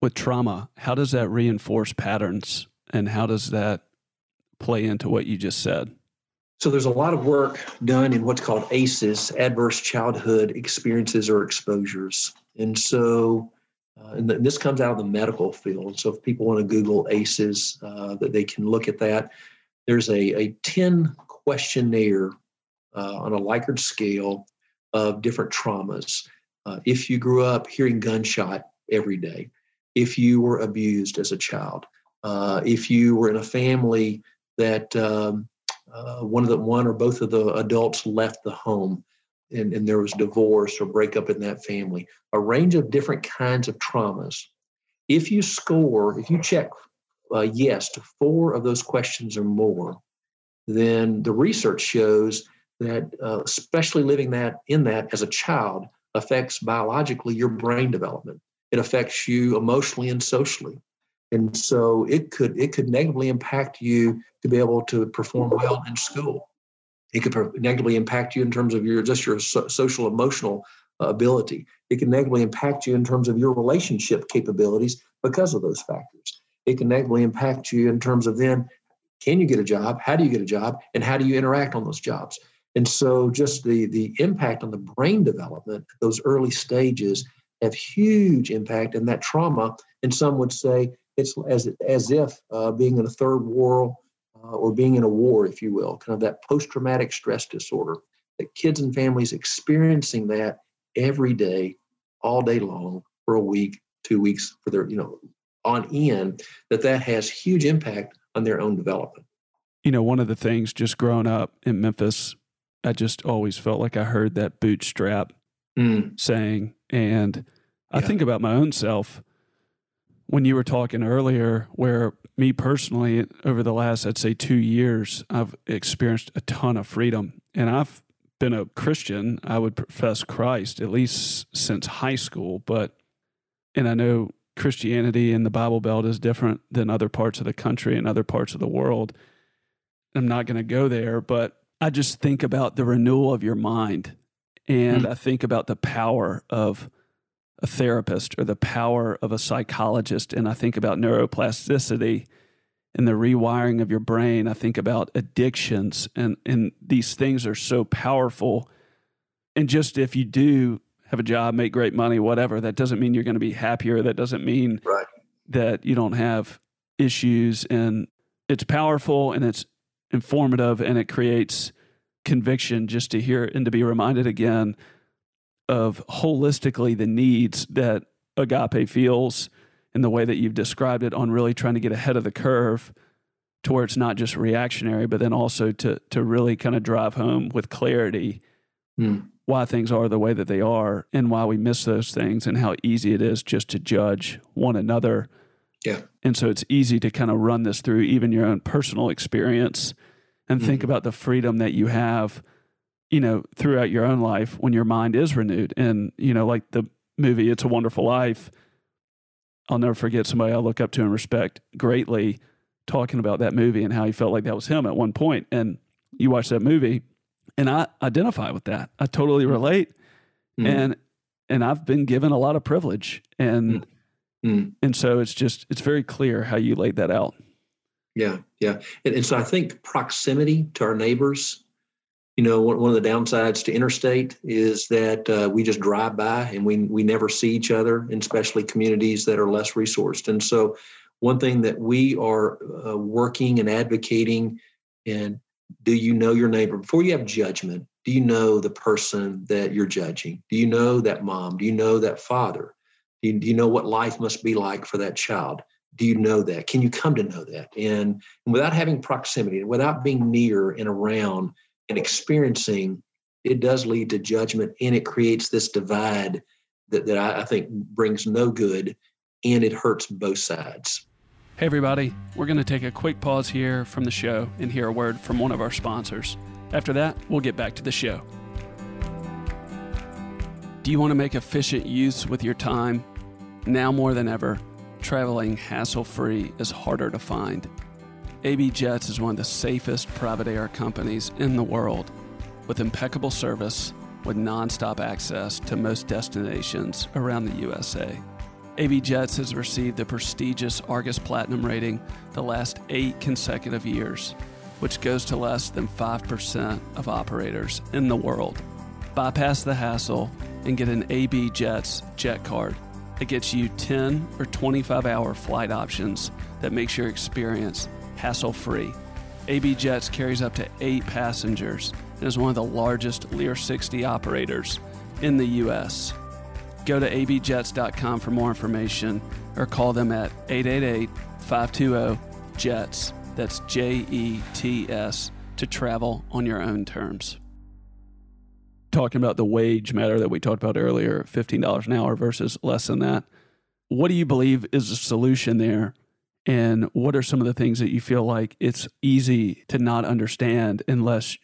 Speaker 1: With trauma, how does that reinforce patterns and how does that play into what you just said?
Speaker 2: So there's a lot of work done in what's called ACEs, adverse childhood experiences or exposures. And so uh, and this comes out of the medical field. So if people want to Google ACEs, uh, that they can look at that. There's a, a 10 questionnaire uh, on a Likert scale of different traumas. Uh, if you grew up hearing gunshot every day, if you were abused as a child, uh, if you were in a family that um, uh, one of the one or both of the adults left the home, and, and there was divorce or breakup in that family, a range of different kinds of traumas. If you score, if you check uh, yes to four of those questions or more, then the research shows that uh, especially living that in that as a child affects biologically your brain development it affects you emotionally and socially. And so it could it could negatively impact you to be able to perform well in school. It could negatively impact you in terms of your just your so, social emotional ability. It can negatively impact you in terms of your relationship capabilities because of those factors. It can negatively impact you in terms of then can you get a job? How do you get a job? And how do you interact on those jobs? And so just the, the impact on the brain development those early stages have huge impact and that trauma, and some would say it's as, as if uh, being in a third world uh, or being in a war, if you will, kind of that post-traumatic stress disorder, that kids and families experiencing that every day, all day long for a week, two weeks for their, you know, on end, that that has huge impact on their own development.
Speaker 1: You know, one of the things just growing up in Memphis I just always felt like I heard that bootstrap mm. saying. And I think about my own self when you were talking earlier, where me personally, over the last, I'd say two years, I've experienced a ton of freedom. And I've been a Christian. I would profess Christ at least since high school. But, and I know Christianity in the Bible Belt is different than other parts of the country and other parts of the world. I'm not going to go there, but I just think about the renewal of your mind. And mm. I think about the power of a therapist or the power of a psychologist. And I think about neuroplasticity and the rewiring of your brain. I think about addictions, and, and these things are so powerful. And just if you do have a job, make great money, whatever. That doesn't mean you're going to be happier. That doesn't mean
Speaker 2: right.
Speaker 1: that you don't have issues. And it's powerful and it's informative and it creates conviction just to hear and to be reminded again of holistically the needs that agape feels in the way that you've described it on really trying to get ahead of the curve to where it's not just reactionary, but then also to to really kind of drive home with clarity mm. why things are the way that they are and why we miss those things and how easy it is just to judge one another.
Speaker 2: Yeah.
Speaker 1: And so it's easy to kind of run this through even your own personal experience and think about the freedom that you have, you know, throughout your own life when your mind is renewed. And, you know, like the movie It's a Wonderful Life, I'll never forget somebody I look up to and respect greatly talking about that movie and how he felt like that was him at one point. And you watch that movie and I identify with that. I totally mm. relate. mm And and I've been given a lot of privilege. And mm and so it's just it's very clear how you laid that out.
Speaker 2: Yeah, yeah. And, and so I think proximity to our neighbors you know, one, one of the downsides to interstate is that uh, we just drive by and we we never see each other, and especially communities that are less resourced. And so, one thing that we are uh, working and advocating, and do you know your neighbor before you have judgment? Do you know the person that you're judging? Do you know that mom? Do you know that father? Do you, do you know what life must be like for that child? Do you know that? Can you come to know that? And, and without having proximity, without being near and around and experiencing, it does lead to judgment and it creates this divide that, that I, I think brings no good and it hurts both sides.
Speaker 1: Hey, everybody, we're going to take a quick pause here from the show and hear a word from one of our sponsors. After that, we'll get back to the show. Do you want to make efficient use with your time? Now more than ever, traveling hassle free is harder to find. AB Jets is one of the safest private air companies in the world, with impeccable service, with nonstop access to most destinations around the USA. AB Jets has received the prestigious Argus Platinum rating the last eight consecutive years, which goes to less than 5% of operators in the world. Bypass the hassle and get an AB Jets Jet Card. It gets you 10 or 25 hour flight options that makes your experience hassle free. AB Jets carries up to eight passengers and is one of the largest Lear 60 operators in the U.S. Go to abjets.com for more information or call them at 888 520 JETS. That's J E T S to travel on your own terms. Talking about the wage matter that we talked about earlier, $15 an hour versus less than that. What do you believe is the solution there? And what are some of the things that you feel like it's easy to not understand unless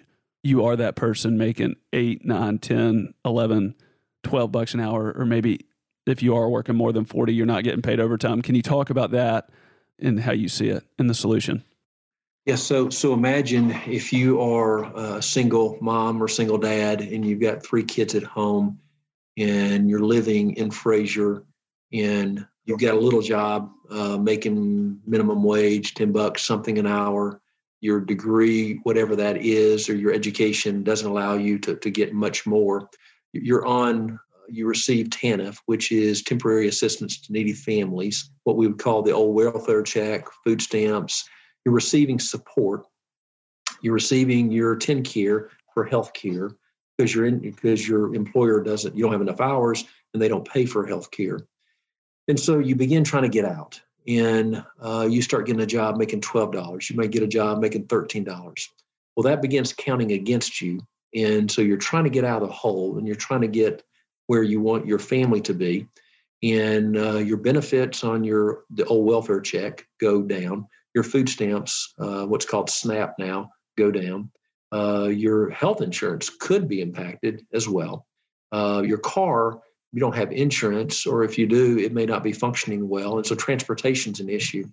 Speaker 1: you are that person making 8 9 10 11 12 bucks an hour? Or maybe if you are working more than 40 you're not getting paid overtime. Can you talk about that and how you see it and the solution
Speaker 2: Yes. So, so imagine if you are a single mom or single dad, and you've got three kids at home, and you're living in Frayser, and you've got a little job uh, making minimum wage, 10 bucks, something an hour, your degree, whatever that is, or your education doesn't allow you to, to get much more. You're on, you receive TANF, which is temporary assistance to needy families, what we would call the old welfare check, food stamps. You're receiving support. You're receiving your TennCare for health care because you're in because your employer doesn't you don't have enough hours and they don't pay for health care and so you begin trying to get out and uh, you start getting a job making $12. You might get a job making $13. Well, that begins counting against you. And so you're trying to get out of the hole and you're trying to get where you want your family to be. And uh, your benefits on your the old welfare check go down. Your food stamps, uh, what's called SNAP now, go down. Uh, your health insurance could be impacted as well. Uh, your car you don't have insurance, or if you do, it may not be functioning well. And so transportation is an issue.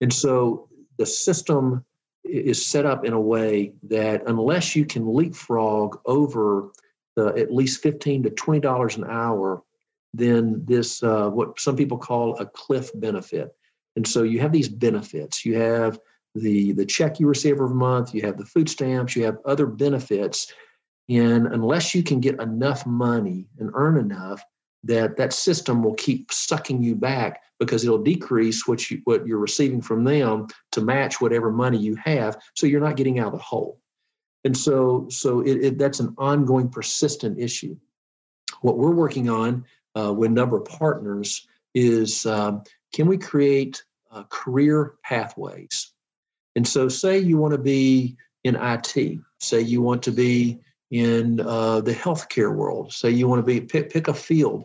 Speaker 2: And so the system is set up in a way that unless you can leapfrog over the at least 15 to $20 an hour, then this, uh, what some people call a cliff benefit. And so you have these benefits. You have the, the check you receive every month, you have the food stamps, you have other benefits. And unless you can get enough money and earn enough, that that system will keep sucking you back because it'll decrease what you what you're receiving from them to match whatever money you have so you're not getting out of the hole. And so so it, it that's an ongoing persistent issue. What we're working on uh, with a number of partners is um, can we create uh, career pathways and so say you want to be in it say you want to be in uh, the healthcare world say you want to be pick, pick a field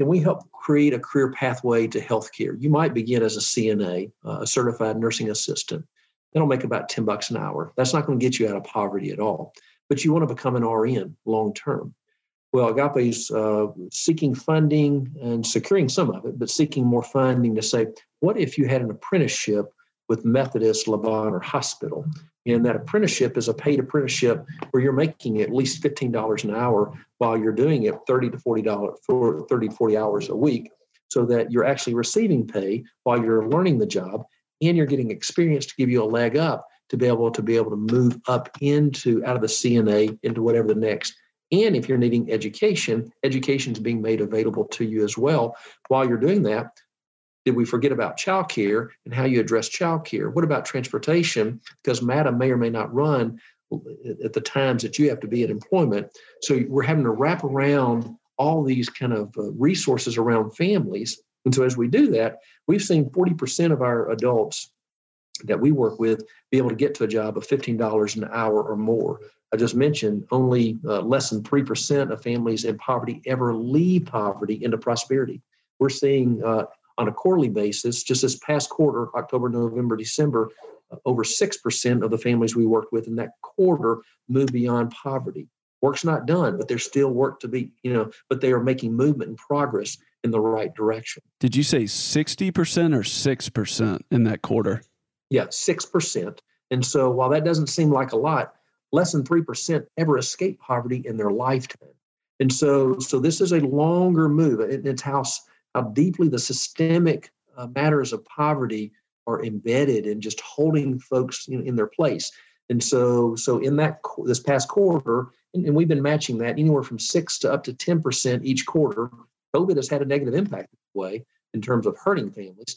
Speaker 2: can we help create a career pathway to healthcare? You might begin as a CNA, uh, a certified nursing assistant. That'll make about 10 bucks an hour. That's not going to get you out of poverty at all. But you want to become an RN long term. Well, Agape's uh, seeking funding and securing some of it, but seeking more funding to say, what if you had an apprenticeship with Methodist Le Bonheur Hospital? And that apprenticeship is a paid apprenticeship where you're making at least $15 an hour while you're doing it 30 to $40 for 30 to 40 hours a week so that you're actually receiving pay while you're learning the job and you're getting experience to give you a leg up to be able to be able to move up into out of the CNA into whatever the next and if you're needing education, education is being made available to you as well. While you're doing that, did we forget about childcare and how you address childcare? What about transportation? Because MATA may or may not run at the times that you have to be in employment. So we're having to wrap around all these kind of uh, resources around families. And so as we do that, we've seen 40% of our adults that we work with be able to get to a job of $15 an hour or more. I just mentioned only uh, less than 3% of families in poverty ever leave poverty into prosperity. We're seeing uh, on a quarterly basis, just this past quarter, October, November, December, uh, over 6% of the families we worked with in that quarter moved beyond poverty. Work's not done, but there's still work to be, you know, but they are making movement and progress in the right direction.
Speaker 1: Did you say 60% or 6% in that quarter?
Speaker 2: Yeah, 6%. And so while that doesn't seem like a lot, less than 3% ever escape poverty in their lifetime. And so, so this is a longer move. And it's how how deeply the systemic uh, matters of poverty are embedded in just holding folks in, in their place. And so, so in that this past quarter, and, and, we've been matching that anywhere from six to up to ten percent each quarter. COVID has had a negative impact way in terms of hurting families.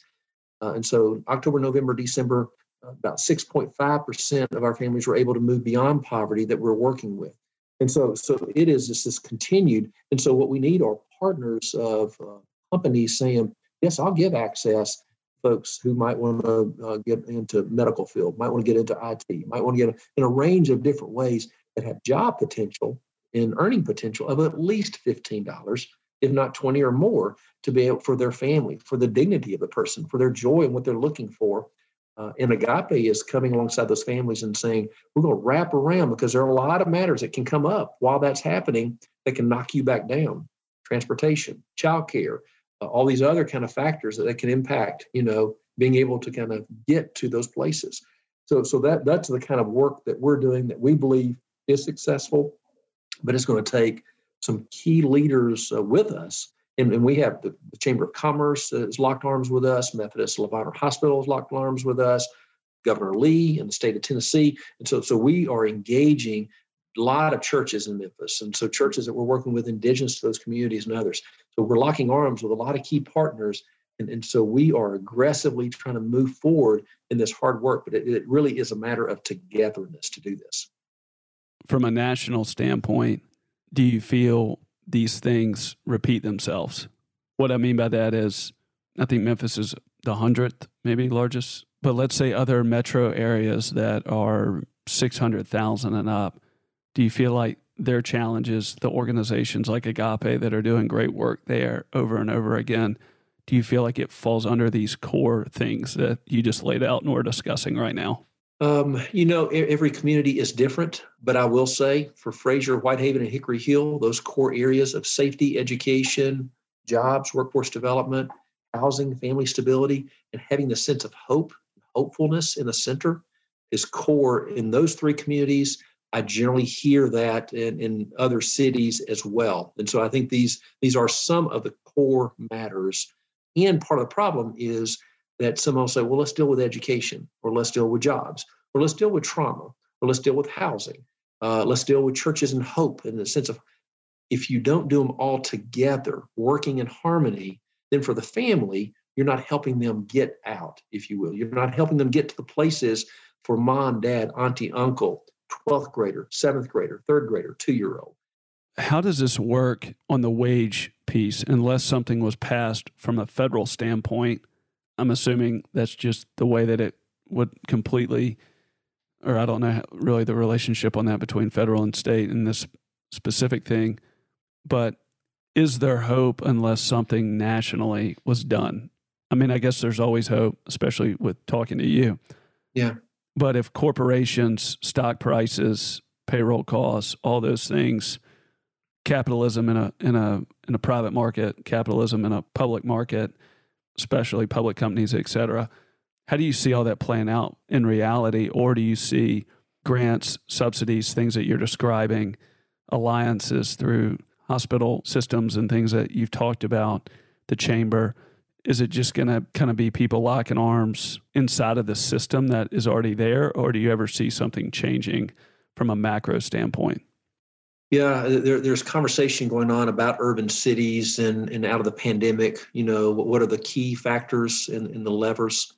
Speaker 2: Uh, and so, October, November, December, about six point five percent of our families were able to move beyond poverty that we're working with. And so, so it is just this continued. And so, what we need are partners of uh, companies saying, yes, I'll give access folks who might want to uh, get into medical field, might want to get into IT, might want to get in a range of different ways that have job potential and earning potential of at least $15, if not 20 or more, to be able for their family, for the dignity of the person, for their joy and what they're looking for. Uh, and Agape is coming alongside those families and saying, we're going to wrap around because there are a lot of matters that can come up while that's happening that can knock you back down. Transportation, childcare, uh, all these other kind of factors that, that can impact, you know, being able to kind of get to those places. So, so that that's the kind of work that we're doing that we believe is successful, but it's going to take some key leaders uh, with us. And, and, we have the, the Chamber of Commerce has locked arms with us, Methodist Le Hospital has locked arms with us, Governor Lee in the state of Tennessee. And so, so we are engaging a lot of churches in Memphis. And so churches that we're working with indigenous to those communities and others. So we're locking arms with a lot of key partners. And, and so we are aggressively trying to move forward in this hard work, but it, it really is a matter of togetherness to do this.
Speaker 1: From a national standpoint, do you feel these things repeat themselves? What I mean by that is, I think Memphis is the 100th, maybe largest, but let's say other metro areas that are 600,000 and up do you feel like their challenges, the organizations like Agape that are doing great work there over and over again, do you feel like it falls under these core things that you just laid out and we're discussing right now?
Speaker 2: Um, you know, every community is different, but I will say for Frayser, Whitehaven, and Hickory Hill, those core areas of safety, education, jobs, workforce development, housing, family stability, and having the sense of hope, hopefulness in the center is core in those three communities I generally hear that in, in other cities as well. And so I think these these are some of the core matters. And part of the problem is that some will say, well, let's deal with education, or let's deal with jobs, or let's deal with trauma, or let's deal with housing. Uh, let's deal with churches and hope in the sense of if you don't do them all together, working in harmony, then for the family, you're not helping them get out, if you will. You're not helping them get to the places for mom, dad, auntie, uncle, 12th grader, seventh grader, third grader, two year old.
Speaker 1: How does this work on the wage piece unless something was passed from a federal standpoint? I'm assuming that's just the way that it would completely, or I don't know really the relationship on that between federal and state in this specific thing. But is there hope unless something nationally was done? I mean, I guess there's always hope, especially with talking to you.
Speaker 2: Yeah.
Speaker 1: But if corporations, stock prices, payroll costs, all those things, capitalism in a in a in a private market, capitalism in a public market, especially public companies, et cetera. How do you see all that playing out in reality, or do you see grants, subsidies, things that you're describing, alliances through hospital systems and things that you've talked about, the chamber? Is it just going to kind of be people locking arms inside of the system that is already there, or do you ever see something changing from a macro standpoint?
Speaker 2: Yeah, there, there's conversation going on about urban cities and, and out of the pandemic. You know, what are the key factors and, in the levers?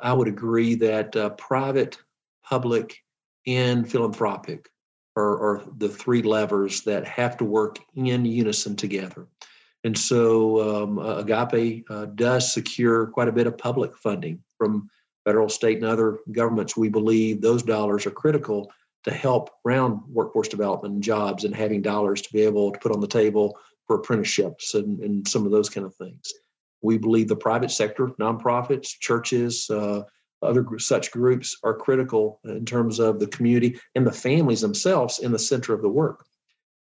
Speaker 2: I would agree that uh, private, public, and philanthropic are, are the three levers that have to work in unison together. And so um, Agape uh, does secure quite a bit of public funding from federal, state, and other governments. We believe those dollars are critical to help around workforce development and jobs and having dollars to be able to put on the table for apprenticeships and, and some of those kind of things. We believe the private sector, nonprofits, churches, uh, other such groups are critical in terms of the community and the families themselves in the center of the work.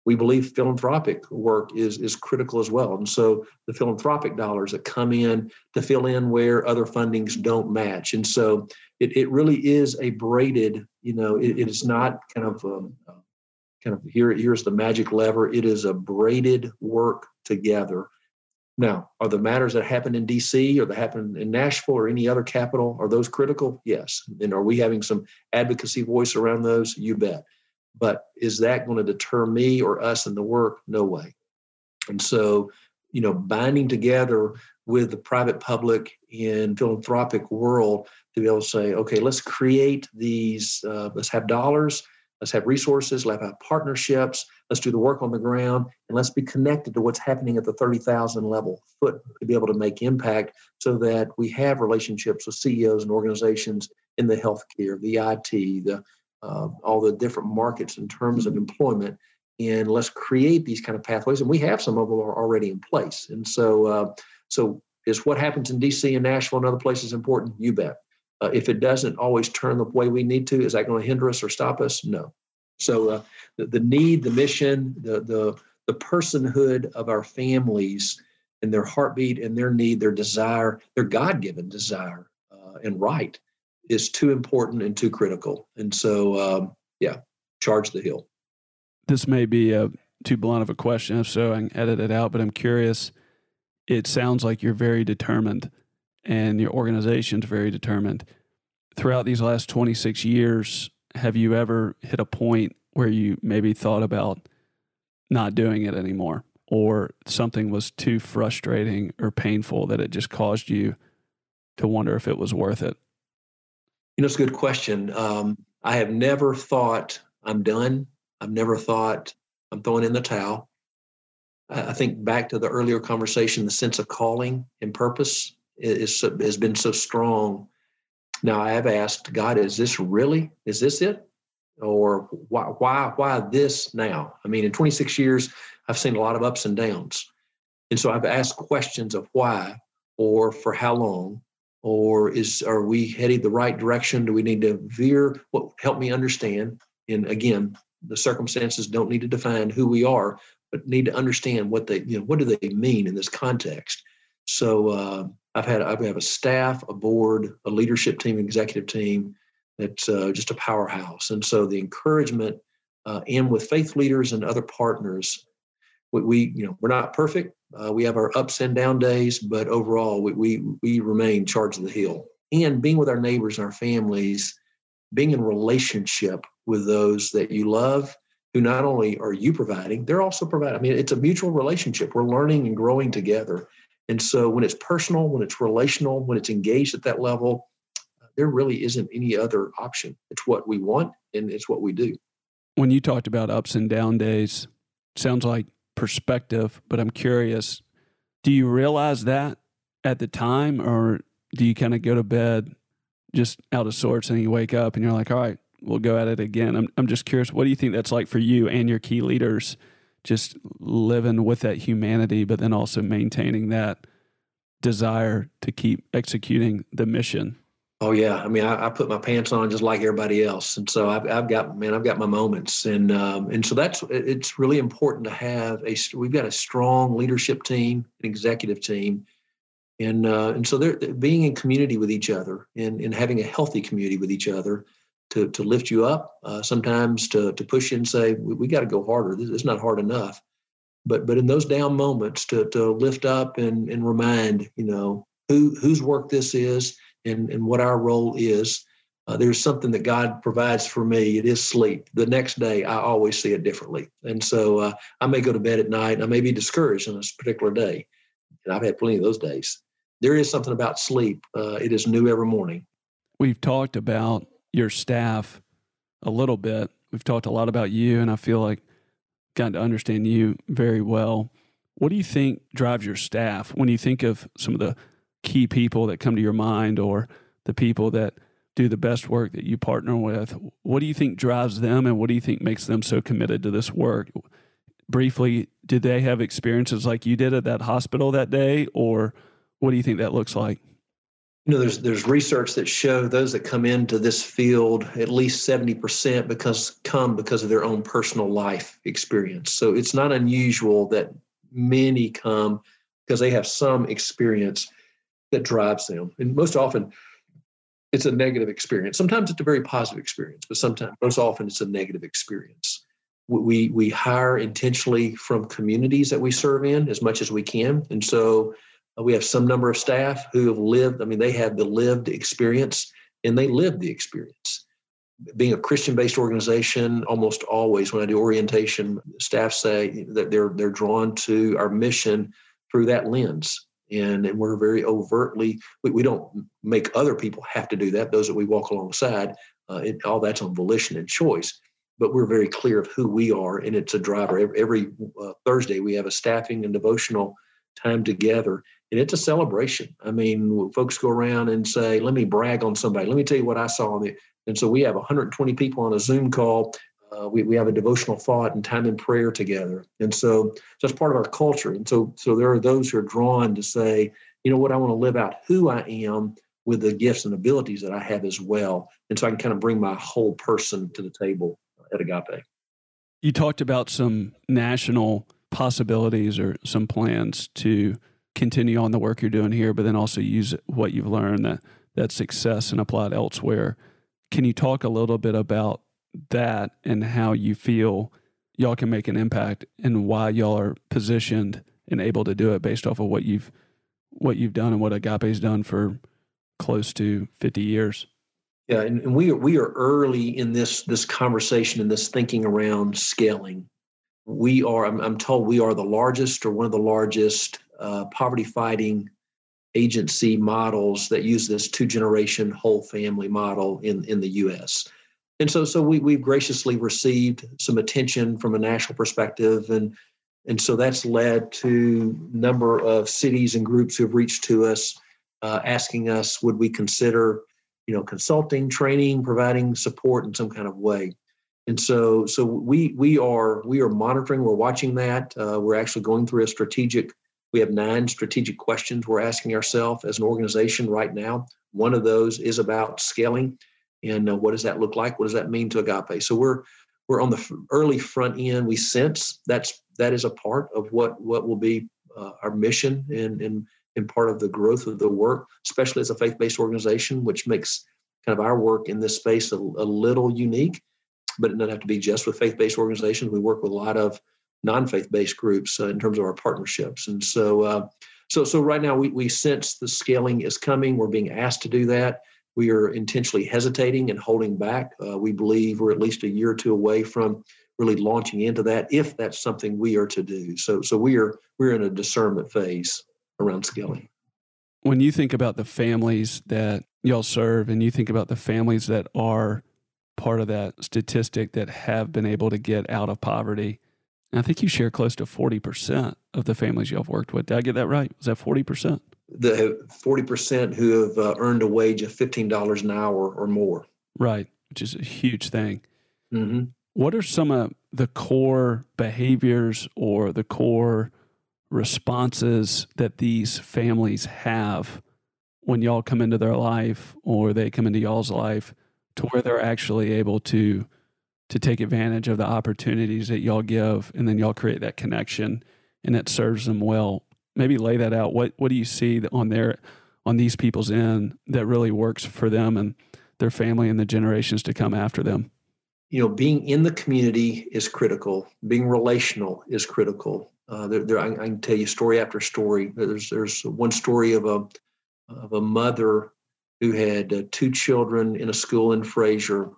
Speaker 2: We believe philanthropic work is, is critical as well. And so the philanthropic dollars that come in to fill in where other fundings don't match. And so it, it really is a braided, you know, it, it is not kind of um, kind of here, here's the magic lever. It is a braided work together now, are the matters that happen in DC or that happen in Nashville or any other capital, are those critical? Yes. And are we having some advocacy voice around those? You bet. But is that going to deter me or us in the work? No way. And so, you know, binding together with the private, public, and philanthropic world to be able to say, okay, let's create these, uh, let's have dollars, let's have resources, let's have partnerships, let's do the work on the ground and let's be connected to what's happening at the 30,000 level foot to be able to make impact so that we have relationships with CEOs and organizations in the healthcare, the IT, the uh, all the different markets in terms of employment. And let's create these kind of pathways. And we have some of them are already in place. And so, uh, so is what happens in DC and Nashville and other places important? You bet. Uh, if it doesn't always turn the way we need to, is that going to hinder us or stop us? No. So uh, the, the need, the mission, the, the, the personhood of our families and their heartbeat and their need, their desire, their God given desire uh, and right is too important and too critical. And so, um, yeah, charge the hill.
Speaker 1: This may be a, too blunt of a question, so I can edit it out, but I'm curious. It sounds like you're very determined and your organization's very determined. Throughout these last 26 years, have you ever hit a point where you maybe thought about not doing it anymore or something was too frustrating or painful that it just caused you to wonder if it was worth it?
Speaker 2: You know, it's a good question. Um, I have never thought I'm done. I've never thought I'm throwing in the towel. I think back to the earlier conversation, the sense of calling and purpose is, is, has been so strong now I have asked God, is this really, is this it? Or why, why, why this now? I mean, in 26 years, I've seen a lot of ups and downs. And so I've asked questions of why or for how long or is are we headed the right direction? Do we need to veer? What help me understand. And again the circumstances don't need to define who we are but need to understand what they you know what do they mean in this context? So uh, I've had I have a staff, a board, a leadership team, executive team that's uh, just a powerhouse. And so the encouragement uh, and with faith leaders and other partners, we, we you know we're not perfect. Uh, we have our ups and down days, but overall we, we we remain charged of the hill. And being with our neighbors and our families, being in relationship with those that you love who not only are you providing, they're also providing. I mean, it's a mutual relationship. We're learning and growing together. And so when it's personal, when it's relational, when it's engaged at that level, there really isn't any other option. It's what we want and it's what we do.
Speaker 1: When you talked about ups and down days, sounds like perspective, but I'm curious, do you realize that at the time or do you kind of go to bed just out of sorts and you wake up and you're like, all right, we'll go at it again. I'm I'm just curious, what do you think that's like for you and your key leaders, just living with that humanity, but then also maintaining that desire to keep executing the mission?
Speaker 2: Oh yeah, I mean, I, I, put my pants on just like everybody else, and so I've, I've got man, I've got my moments, and um, and so that's it's really important to have a. We've got a strong leadership team, an executive team, and uh, and so they're being in community with each other, and and having a healthy community with each other, to to lift you up, uh, sometimes to to push you and say we, we got to go harder. This is not hard enough, but but in those down moments to to lift up and and remind you know who whose work this is and, and what our role is. Uh, there's something that God provides for me. It is sleep. The next day, I always see it differently. And so uh, I may go to bed at night and I may be discouraged on this particular day. And I've had plenty of those days. There is something about sleep. Uh, it is new every morning.
Speaker 1: We've talked about your staff a little bit. We've talked a lot about you, and I feel like gotten to understand you very well. What do you think drives your staff when you think of some of the key people that come to your mind or the people that do the best work that you partner with. What do you think drives them and what do you think makes them so committed to this work? Briefly, did they have experiences like you did at that hospital that day or what do you think that looks like?
Speaker 2: You know, there's there's research that show those that come into this field, at least 70% because come because of their own personal life experience. So it's not unusual that many come because they have some experience that drives them. And most often, it's a negative experience. Sometimes it's a very positive experience, but sometimes, most often, it's a negative experience. We we hire intentionally from communities that we serve in as much as we can, and so uh, we have some number of staff who have lived. I mean, they have the lived experience, and they live the experience. Being a Christian-based organization, almost always when I do orientation, staff say that they're they're drawn to our mission through that lens and, and we're very overtly we, we don't make other people have to do that those that we walk alongside uh, it, all that's on volition and choice. But we're very clear of who we are and it's a driver. Every, every uh, thursday we have a staffing and devotional time together and it's a celebration. I mean folks go around and say let me brag on somebody. Let me tell you what i saw on the and so we have 120 people on a zoom call uh, we, we have a devotional thought and time in prayer together. And so, that's part of our culture. And so, so there are those who are drawn to say, you know what, I want to live out who I am with the gifts and abilities that I have as well. And so I can kind of bring my whole person to the table at Agape.
Speaker 1: You talked about some national possibilities or some plans to continue on the work you're doing here, but then also use what you've learned that that success and apply it elsewhere. Can you talk a little bit about that and how you feel y'all can make an impact and why y'all are positioned and able to do it based off of what you've what you've done and what Agape's done for close to 50 years.
Speaker 2: Yeah, and, and we are we are early in this this conversation and this thinking around scaling. We are, I'm, I'm told, we are the largest or one of the largest uh, poverty fighting agency models that use this two generation whole family model in in the U.S and so so we we've graciously received some attention from a national perspective and and so that's led to number of cities and groups who have reached to us uh, asking us would we consider you know consulting training providing support in some kind of way. And so so we we are we are monitoring we're watching that. Uh, we're actually going through a strategic we have nine strategic questions we're asking ourselves as an organization right now. One of those is about scaling and uh, what does that look like? What does that mean to Agape? So we're we're on the early front end. We sense that's that is a part of what what will be uh, our mission and and and part of the growth of the work, especially as a faith-based organization, which makes kind of our work in this space a, a little unique. But it doesn't have to be just with faith-based organizations. We work with a lot of non-faith-based groups uh, in terms of our partnerships, and so. Uh, so, so right now we, we sense the scaling is coming. We're being asked to do that we are intentionally hesitating and holding back. Uh, we believe we're at least a year or two away from really launching into that if that's something we are to do. So so we are we're in a discernment phase around scaling.
Speaker 1: When you think about the families that y'all serve and you think about the families that are part of that statistic that have been able to get out of poverty, I think you share close to 40% of the families y'all worked with. Did I get that right? Was that 40%?
Speaker 2: The 40% who have uh, earned a wage of $15 an hour or more.
Speaker 1: Right, which is a huge thing.
Speaker 2: Mm-hmm.
Speaker 1: What are some of the core behaviors or the core responses that these families have when y'all come into their life or they come into y'all's life to where they're actually able to to take advantage of the opportunities that y'all give and then y'all create that connection and it serves them well maybe lay that out what what do you see on their on these people's end that really works for them and their family and the generations to come after them
Speaker 2: you know, being in the community is critical. Being relational is critical. Uh, there, there, I, I, can tell you story after story. There's there's one story of a of a mother who had uh, two children in a school in Frayser.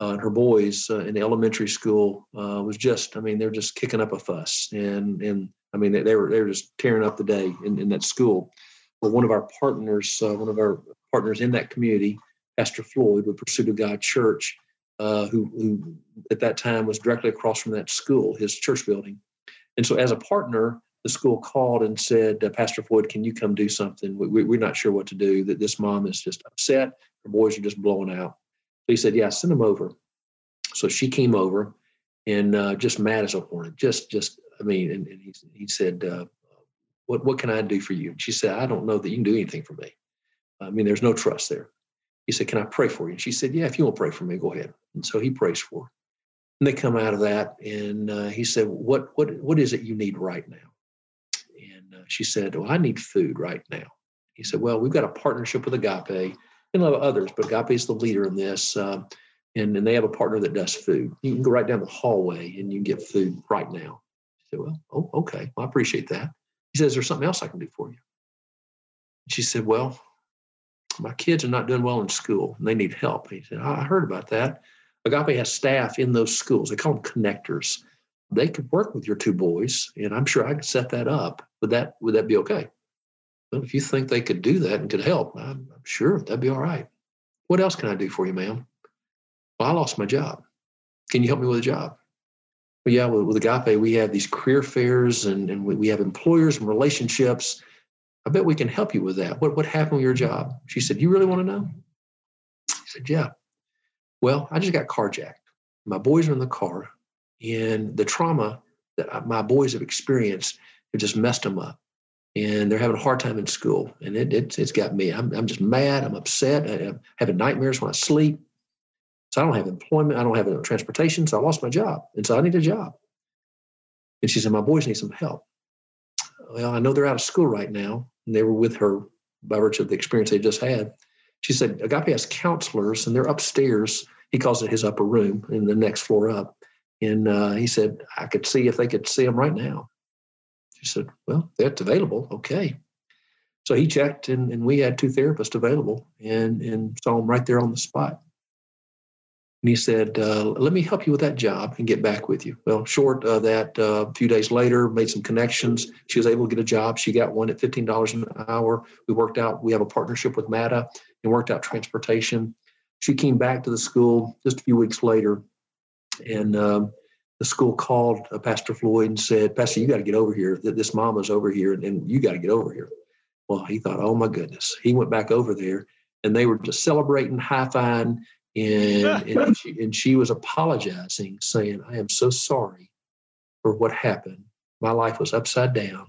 Speaker 2: Uh, her boys uh, in elementary school uh, was just, I mean, they're just kicking up a fuss, and and I mean, they, they were they were just tearing up the day in, in that school. But one of our partners, uh, one of our partners in that community, Pastor Floyd with Pursuit of God Church, uh, who, who at that time was directly across from that school, his church building. And so, as a partner, the school called and said, uh, Pastor Floyd, can you come do something? We, we, are not sure what to do. That this mom is just upset. Her boys are just blowing out. So he said, Yeah, send them over. So she came over and uh, just mad as a hornet. Just, just, I mean, and, and he, he said, uh, what, what can I do for you? And she said, I don't know that you can do anything for me. I mean, there's no trust there. He said, Can I pray for you? And she said, Yeah, if you want to pray for me, go ahead. And so he prays for her. And they come out of that, and uh, he said, "What what what is it you need right now?" And uh, she said, "Well, I need food right now." He said, "Well, we've got a partnership with Agape and a lot of others, but Agape is the leader in this, uh, and and they have a partner that does food. You can go right down the hallway and you can get food right now." Said, "Well, oh, okay, well, I appreciate that." He says, "There's something else I can do for you." She said, "Well, my kids are not doing well in school and they need help. He said, I heard about that. Agape has staff in those schools. They call them connectors. They could work with your two boys, and I'm sure I could set that up. Would that would that be okay? Well, if you think they could do that and could help, I'm, I'm sure that'd be all right. What else can I do for you, ma'am? Well, I lost my job. Can you help me with a job? Well, yeah, with, with Agape, we have these career fairs and, and we, we have employers and relationships I bet we can help you with that. What, what happened with your job? She said, You really want to know? I said, Yeah. Well, I just got carjacked. My boys are in the car, and the trauma that my boys have experienced have just messed them up. And they're having a hard time in school. And it, it, it's got me. I'm, I'm just mad. I'm upset. I'm having nightmares when I sleep. So I don't have employment. I don't have transportation. So I lost my job. And so I need a job. And she said, My boys need some help well, I know they're out of school right now. And they were with her by virtue of the experience they just had. She said, Agape has counselors and they're upstairs. He calls it his upper room in the next floor up. And uh, he said, I could see if they could see them right now. She said, Well, that's available. Okay. So he checked and, and we had two therapists available and, and saw them right there on the spot. And he said, uh, Let me help you with that job and get back with you. Well, short of that, uh, a few days later, made some connections. She was able to get a job. She got one at $15 an hour. We worked out, we have a partnership with MATA and worked out transportation. She came back to the school just a few weeks later. And um, the school called uh, Pastor Floyd and said, Pastor, you got to get over here. This mama's over here and, and you got to get over here. Well, he thought, oh my goodness. He went back over there and they were just celebrating, high fiving and, and, she, and she was apologizing, saying, I am so sorry for what happened. My life was upside down.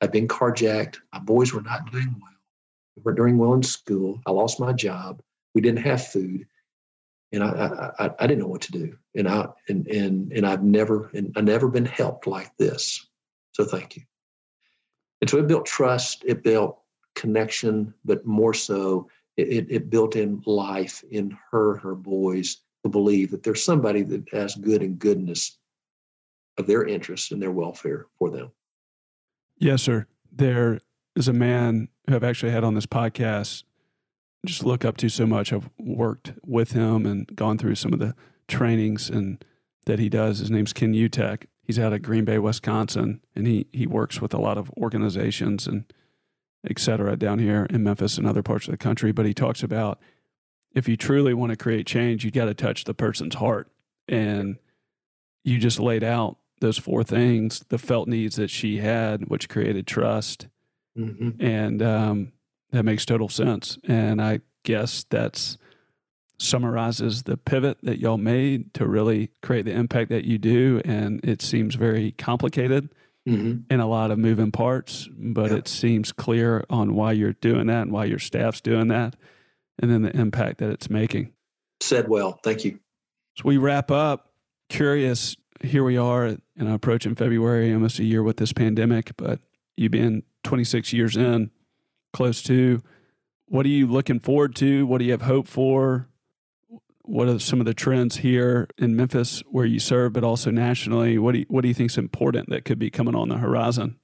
Speaker 2: I've been carjacked. My boys were not doing well. We weren't doing well in school. I lost my job. We didn't have food. And I, I, I didn't know what to do. And I and and and I've never and I've never been helped like this. So thank you. And so it built trust, it built connection, but more so it, it built in life in her her boys to believe that there's somebody that has good and goodness of their interests and their welfare for them.
Speaker 1: Yes, sir. There is a man who I've actually had on this podcast just look up to so much. I've worked with him and gone through some of the trainings and that he does. His name's Ken Utek. He's out of Green Bay, Wisconsin, and he he works with a lot of organizations and et cetera down here in Memphis and other parts of the country. But he talks about if you truly want to create change, you got to touch the person's heart. And you just laid out those four things, the felt needs that she had, which created trust. Mm-hmm. And um, that makes total sense. And I guess that's summarizes the pivot that y'all made to really create the impact that you do. And it seems very complicated mm-hmm. and a lot of moving parts, but yeah. it seems clear on why you're doing that and why your staff's doing that, and then the impact that it's making.
Speaker 2: Said well. Thank you.
Speaker 1: So we wrap up. Curious, here we are, and approaching February, almost a year with this pandemic, but you've been 26 years in, close to. What are you looking forward to? What do you have hope for? What are some of the trends here in Memphis where you serve, but also nationally? What do you, what do you think is important that could be coming on the horizon?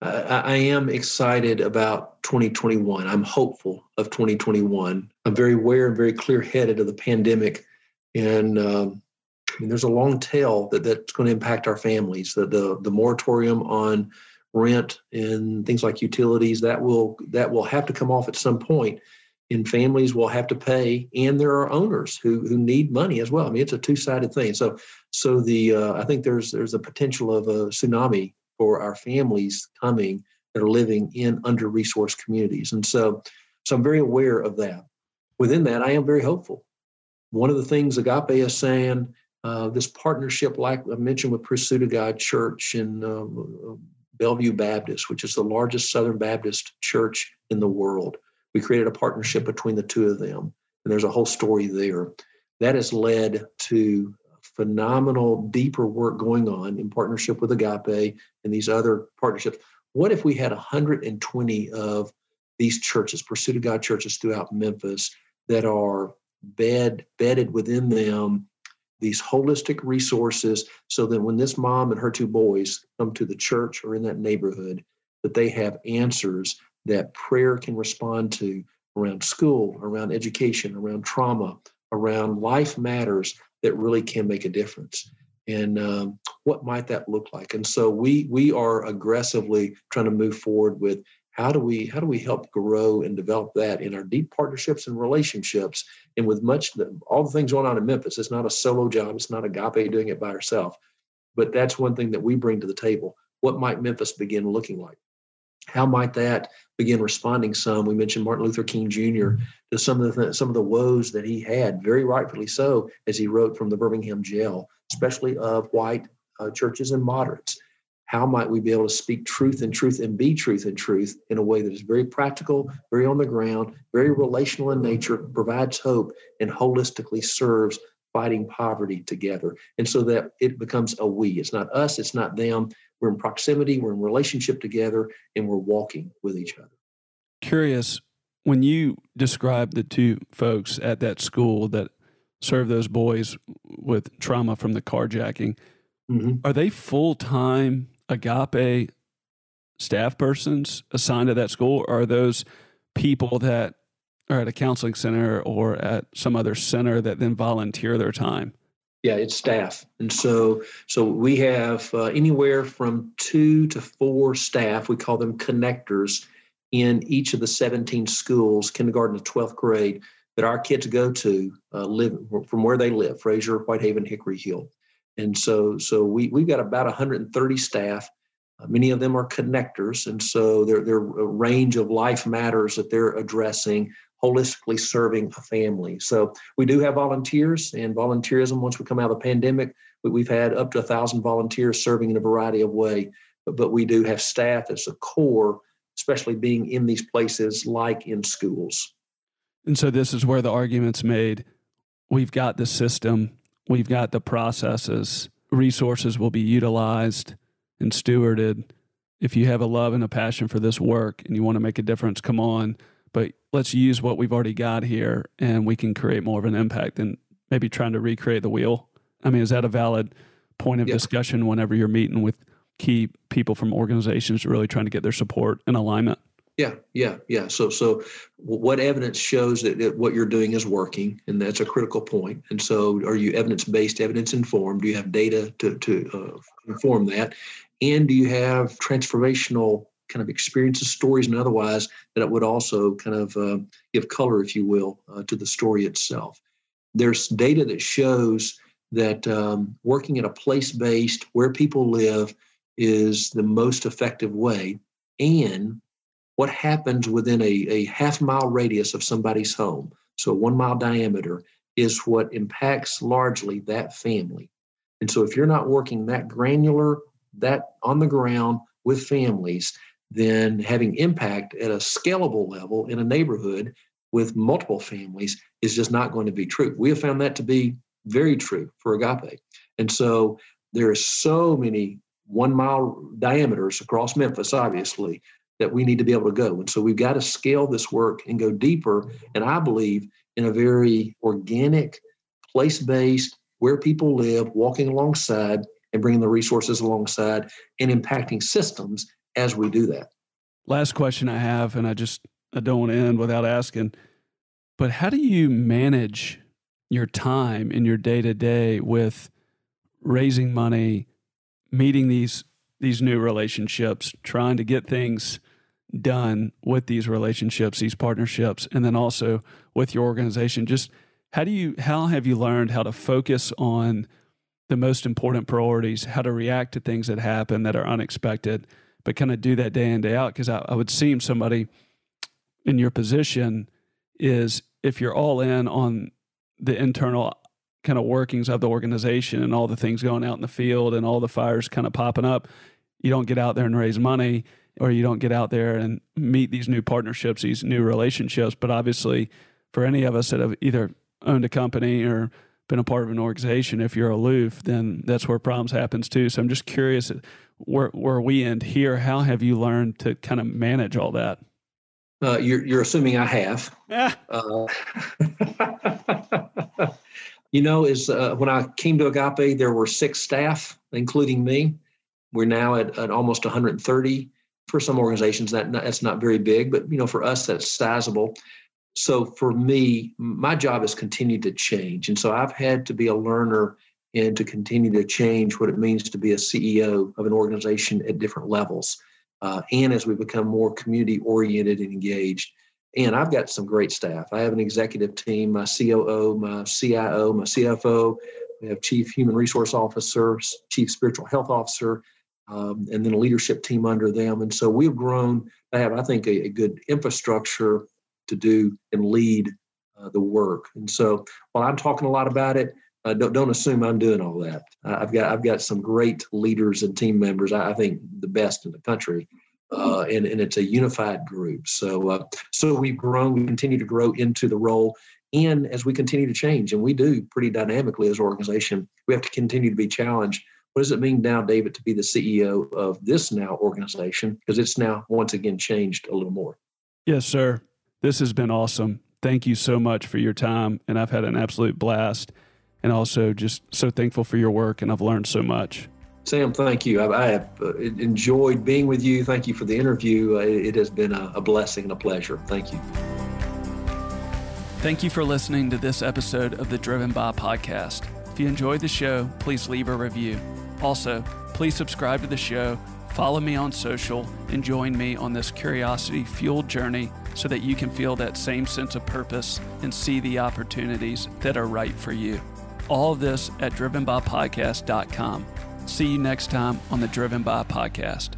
Speaker 2: I, I am excited about 2021. I'm hopeful of 2021. I'm very aware and very clear headed of the pandemic, and um, I mean, there's a long tail that that's going to impact our families. The the, the moratorium on rent and things like utilities that will that will have to come off at some point and families will have to pay and there are owners who who need money as well. I mean it's a two-sided thing. So so the uh, i think there's there's a potential of a tsunami for our families coming that are living in under resourced communities. And so so i'm very aware of that. Within that i am very hopeful. One of the things agape is saying uh, this partnership like i mentioned with pursuit of god church in uh, bellevue baptist which is the largest southern baptist church in the world we created a partnership between the two of them. And there's a whole story there. That has led to phenomenal, deeper work going on in partnership with Agape and these other partnerships. What if we had 120 of these churches, Pursuit of God churches throughout Memphis, that are bed bedded within them these holistic resources so that when this mom and her two boys come to the church or in that neighborhood that they have answers that prayer can respond to around school, around education, around trauma, around life matters that really can make a difference. And um, what might that look like? And so we we are aggressively trying to move forward with how do we how do we help grow and develop that in our deep partnerships and relationships and with much all the things going on in memphis. It's not a solo job. It's not agape doing it by herself. But that's one thing that we bring to the table. What might memphis begin looking like how might that begin responding some? We mentioned Martin Luther King Jr. to some of the some of the woes that he had, very rightfully so, as he wrote from the Birmingham jail, especially of white uh, churches and moderates. How might we be able to speak truth and truth and be truth and truth in a way that is very practical, very on the ground, very relational in nature, provides hope, and holistically serves fighting poverty together? And so that it becomes a we. It's not us, it's not them we're in proximity, we're in relationship together, and we're walking with each other.
Speaker 1: Curious, when you describe the two folks at that school that serve those boys with trauma from the carjacking, mm-hmm. are they full time agape staff persons assigned to that school? Or are those people that are at a counseling center or at some other center that then volunteer their time?
Speaker 2: Yeah, it's staff, and so so we have uh, anywhere from two to four staff. We call them connectors in each of the 17 schools, kindergarten to 12th grade, that our kids go to uh, live from where they live, Frayser, Whitehaven, Hickory Hill, and so so we we've got about 130 staff. Uh, many of them are connectors, and so they're they're a range of life matters that they're addressing holistically serving a family. So we do have volunteers and volunteerism. Once we come out of the pandemic, we've had up to a thousand volunteers serving in a variety of way. But, but we do have staff as a core, especially being in these places like in schools.
Speaker 1: And so this is where the argument's made. We've got the system, we've got the processes, resources will be utilized and stewarded. If you have a love and a passion for this work and you want to make a difference, come on but let's use what we've already got here and we can create more of an impact than maybe trying to recreate the wheel. I mean, is that a valid point of discussion whenever you're meeting with key people from organizations really trying to get their support and alignment?
Speaker 2: Yeah, yeah, yeah. So, so what evidence shows that, that what you're doing is working, and that's a critical point. And so, are you evidence based, evidence informed? Do you have data to to uh, inform that? And do you have transformational kind of experiences, stories, and otherwise that it would also kind of uh, give color, if you will, uh, to the story itself? There's data that shows that um, working at a place based where people live is the most effective way, and what happens within a, a half mile radius of somebody's home, so one mile diameter, is what impacts largely that family. And so if you're not working that granular, that on the ground with families, then having impact at a scalable level in a neighborhood with multiple families is just not going to be true. We have found that to be very true for Agape. And so there are so many one mile diameters across Memphis, obviously, that we need to be able to go. And so we've got to scale this work and go deeper. And I believe in a very organic, place based, where people live, walking alongside and bringing the resources alongside and impacting systems as we do that.
Speaker 1: Last question I have, and I just I don't want to end without asking, but how do you manage your time in your day to day with raising money, meeting these these new relationships, trying to get things done with these relationships, these partnerships, and then also with your organization. Just how do you how have you learned how to focus on the most important priorities, how to react to things that happen that are unexpected, but kind of do that day in, day out? Because I, I would seem somebody in your position is if you're all in on the internal kind of workings of the organization and all the things going out in the field and all the fires kind of popping up, you don't get out there and raise money or you don't get out there and meet these new partnerships, these new relationships. But obviously, for any of us that have either owned a company or been a part of an organization, if you're aloof, then that's where problems happens too. So I'm just curious where where we end here. How have you learned to kind of manage all that?
Speaker 2: Uh, you're you're assuming I have. Yeah. Uh, you know, is uh, when I came to Agape, there were six staff, including me. We're now at, at almost 130 for some organizations that that's not very big, but you know for us that's sizable. So for me, my job has continued to change, and so I've had to be a learner and to continue to change what it means to be a CEO of an organization at different levels, uh, and as we become more community oriented and engaged. And I've got some great staff. I have an executive team, my COO, my CIO, my CFO. We have chief human resource officer, chief spiritual health officer, um, and then a leadership team under them. And so we've grown to have, I think, a, a good infrastructure to do and lead uh, the work. And so while I'm talking a lot about it, uh, don't, don't assume I'm doing all that. I've got I've got some great leaders and team members. I, I think the best in the country, uh, and and it's a unified group. So uh, so we've grown. We continue to grow into the role. And as we continue to change, and we do pretty dynamically as an organization, we have to continue to be challenged what does it mean now, David, to be the CEO of this now organization? Because it's now once again changed a little more.
Speaker 1: Yes, sir. This has been awesome. Thank you so much for your time. And I've had an absolute blast. And also just so thankful for your work. And I've learned so much.
Speaker 2: Sam, thank you. I, I have uh, enjoyed being with you. Thank you for the interview. Uh, it has been a, a blessing and a pleasure. Thank you.
Speaker 1: Thank you for listening to this episode of the Driven By podcast. If you enjoyed the show, please leave a review. Also, please subscribe to the show, follow me on social, and join me on this curiosity fueled journey so that you can feel that same sense of purpose and see the opportunities that are right for you. All of this at drivenbypodcast.com. See you next time on the Driven By Podcast.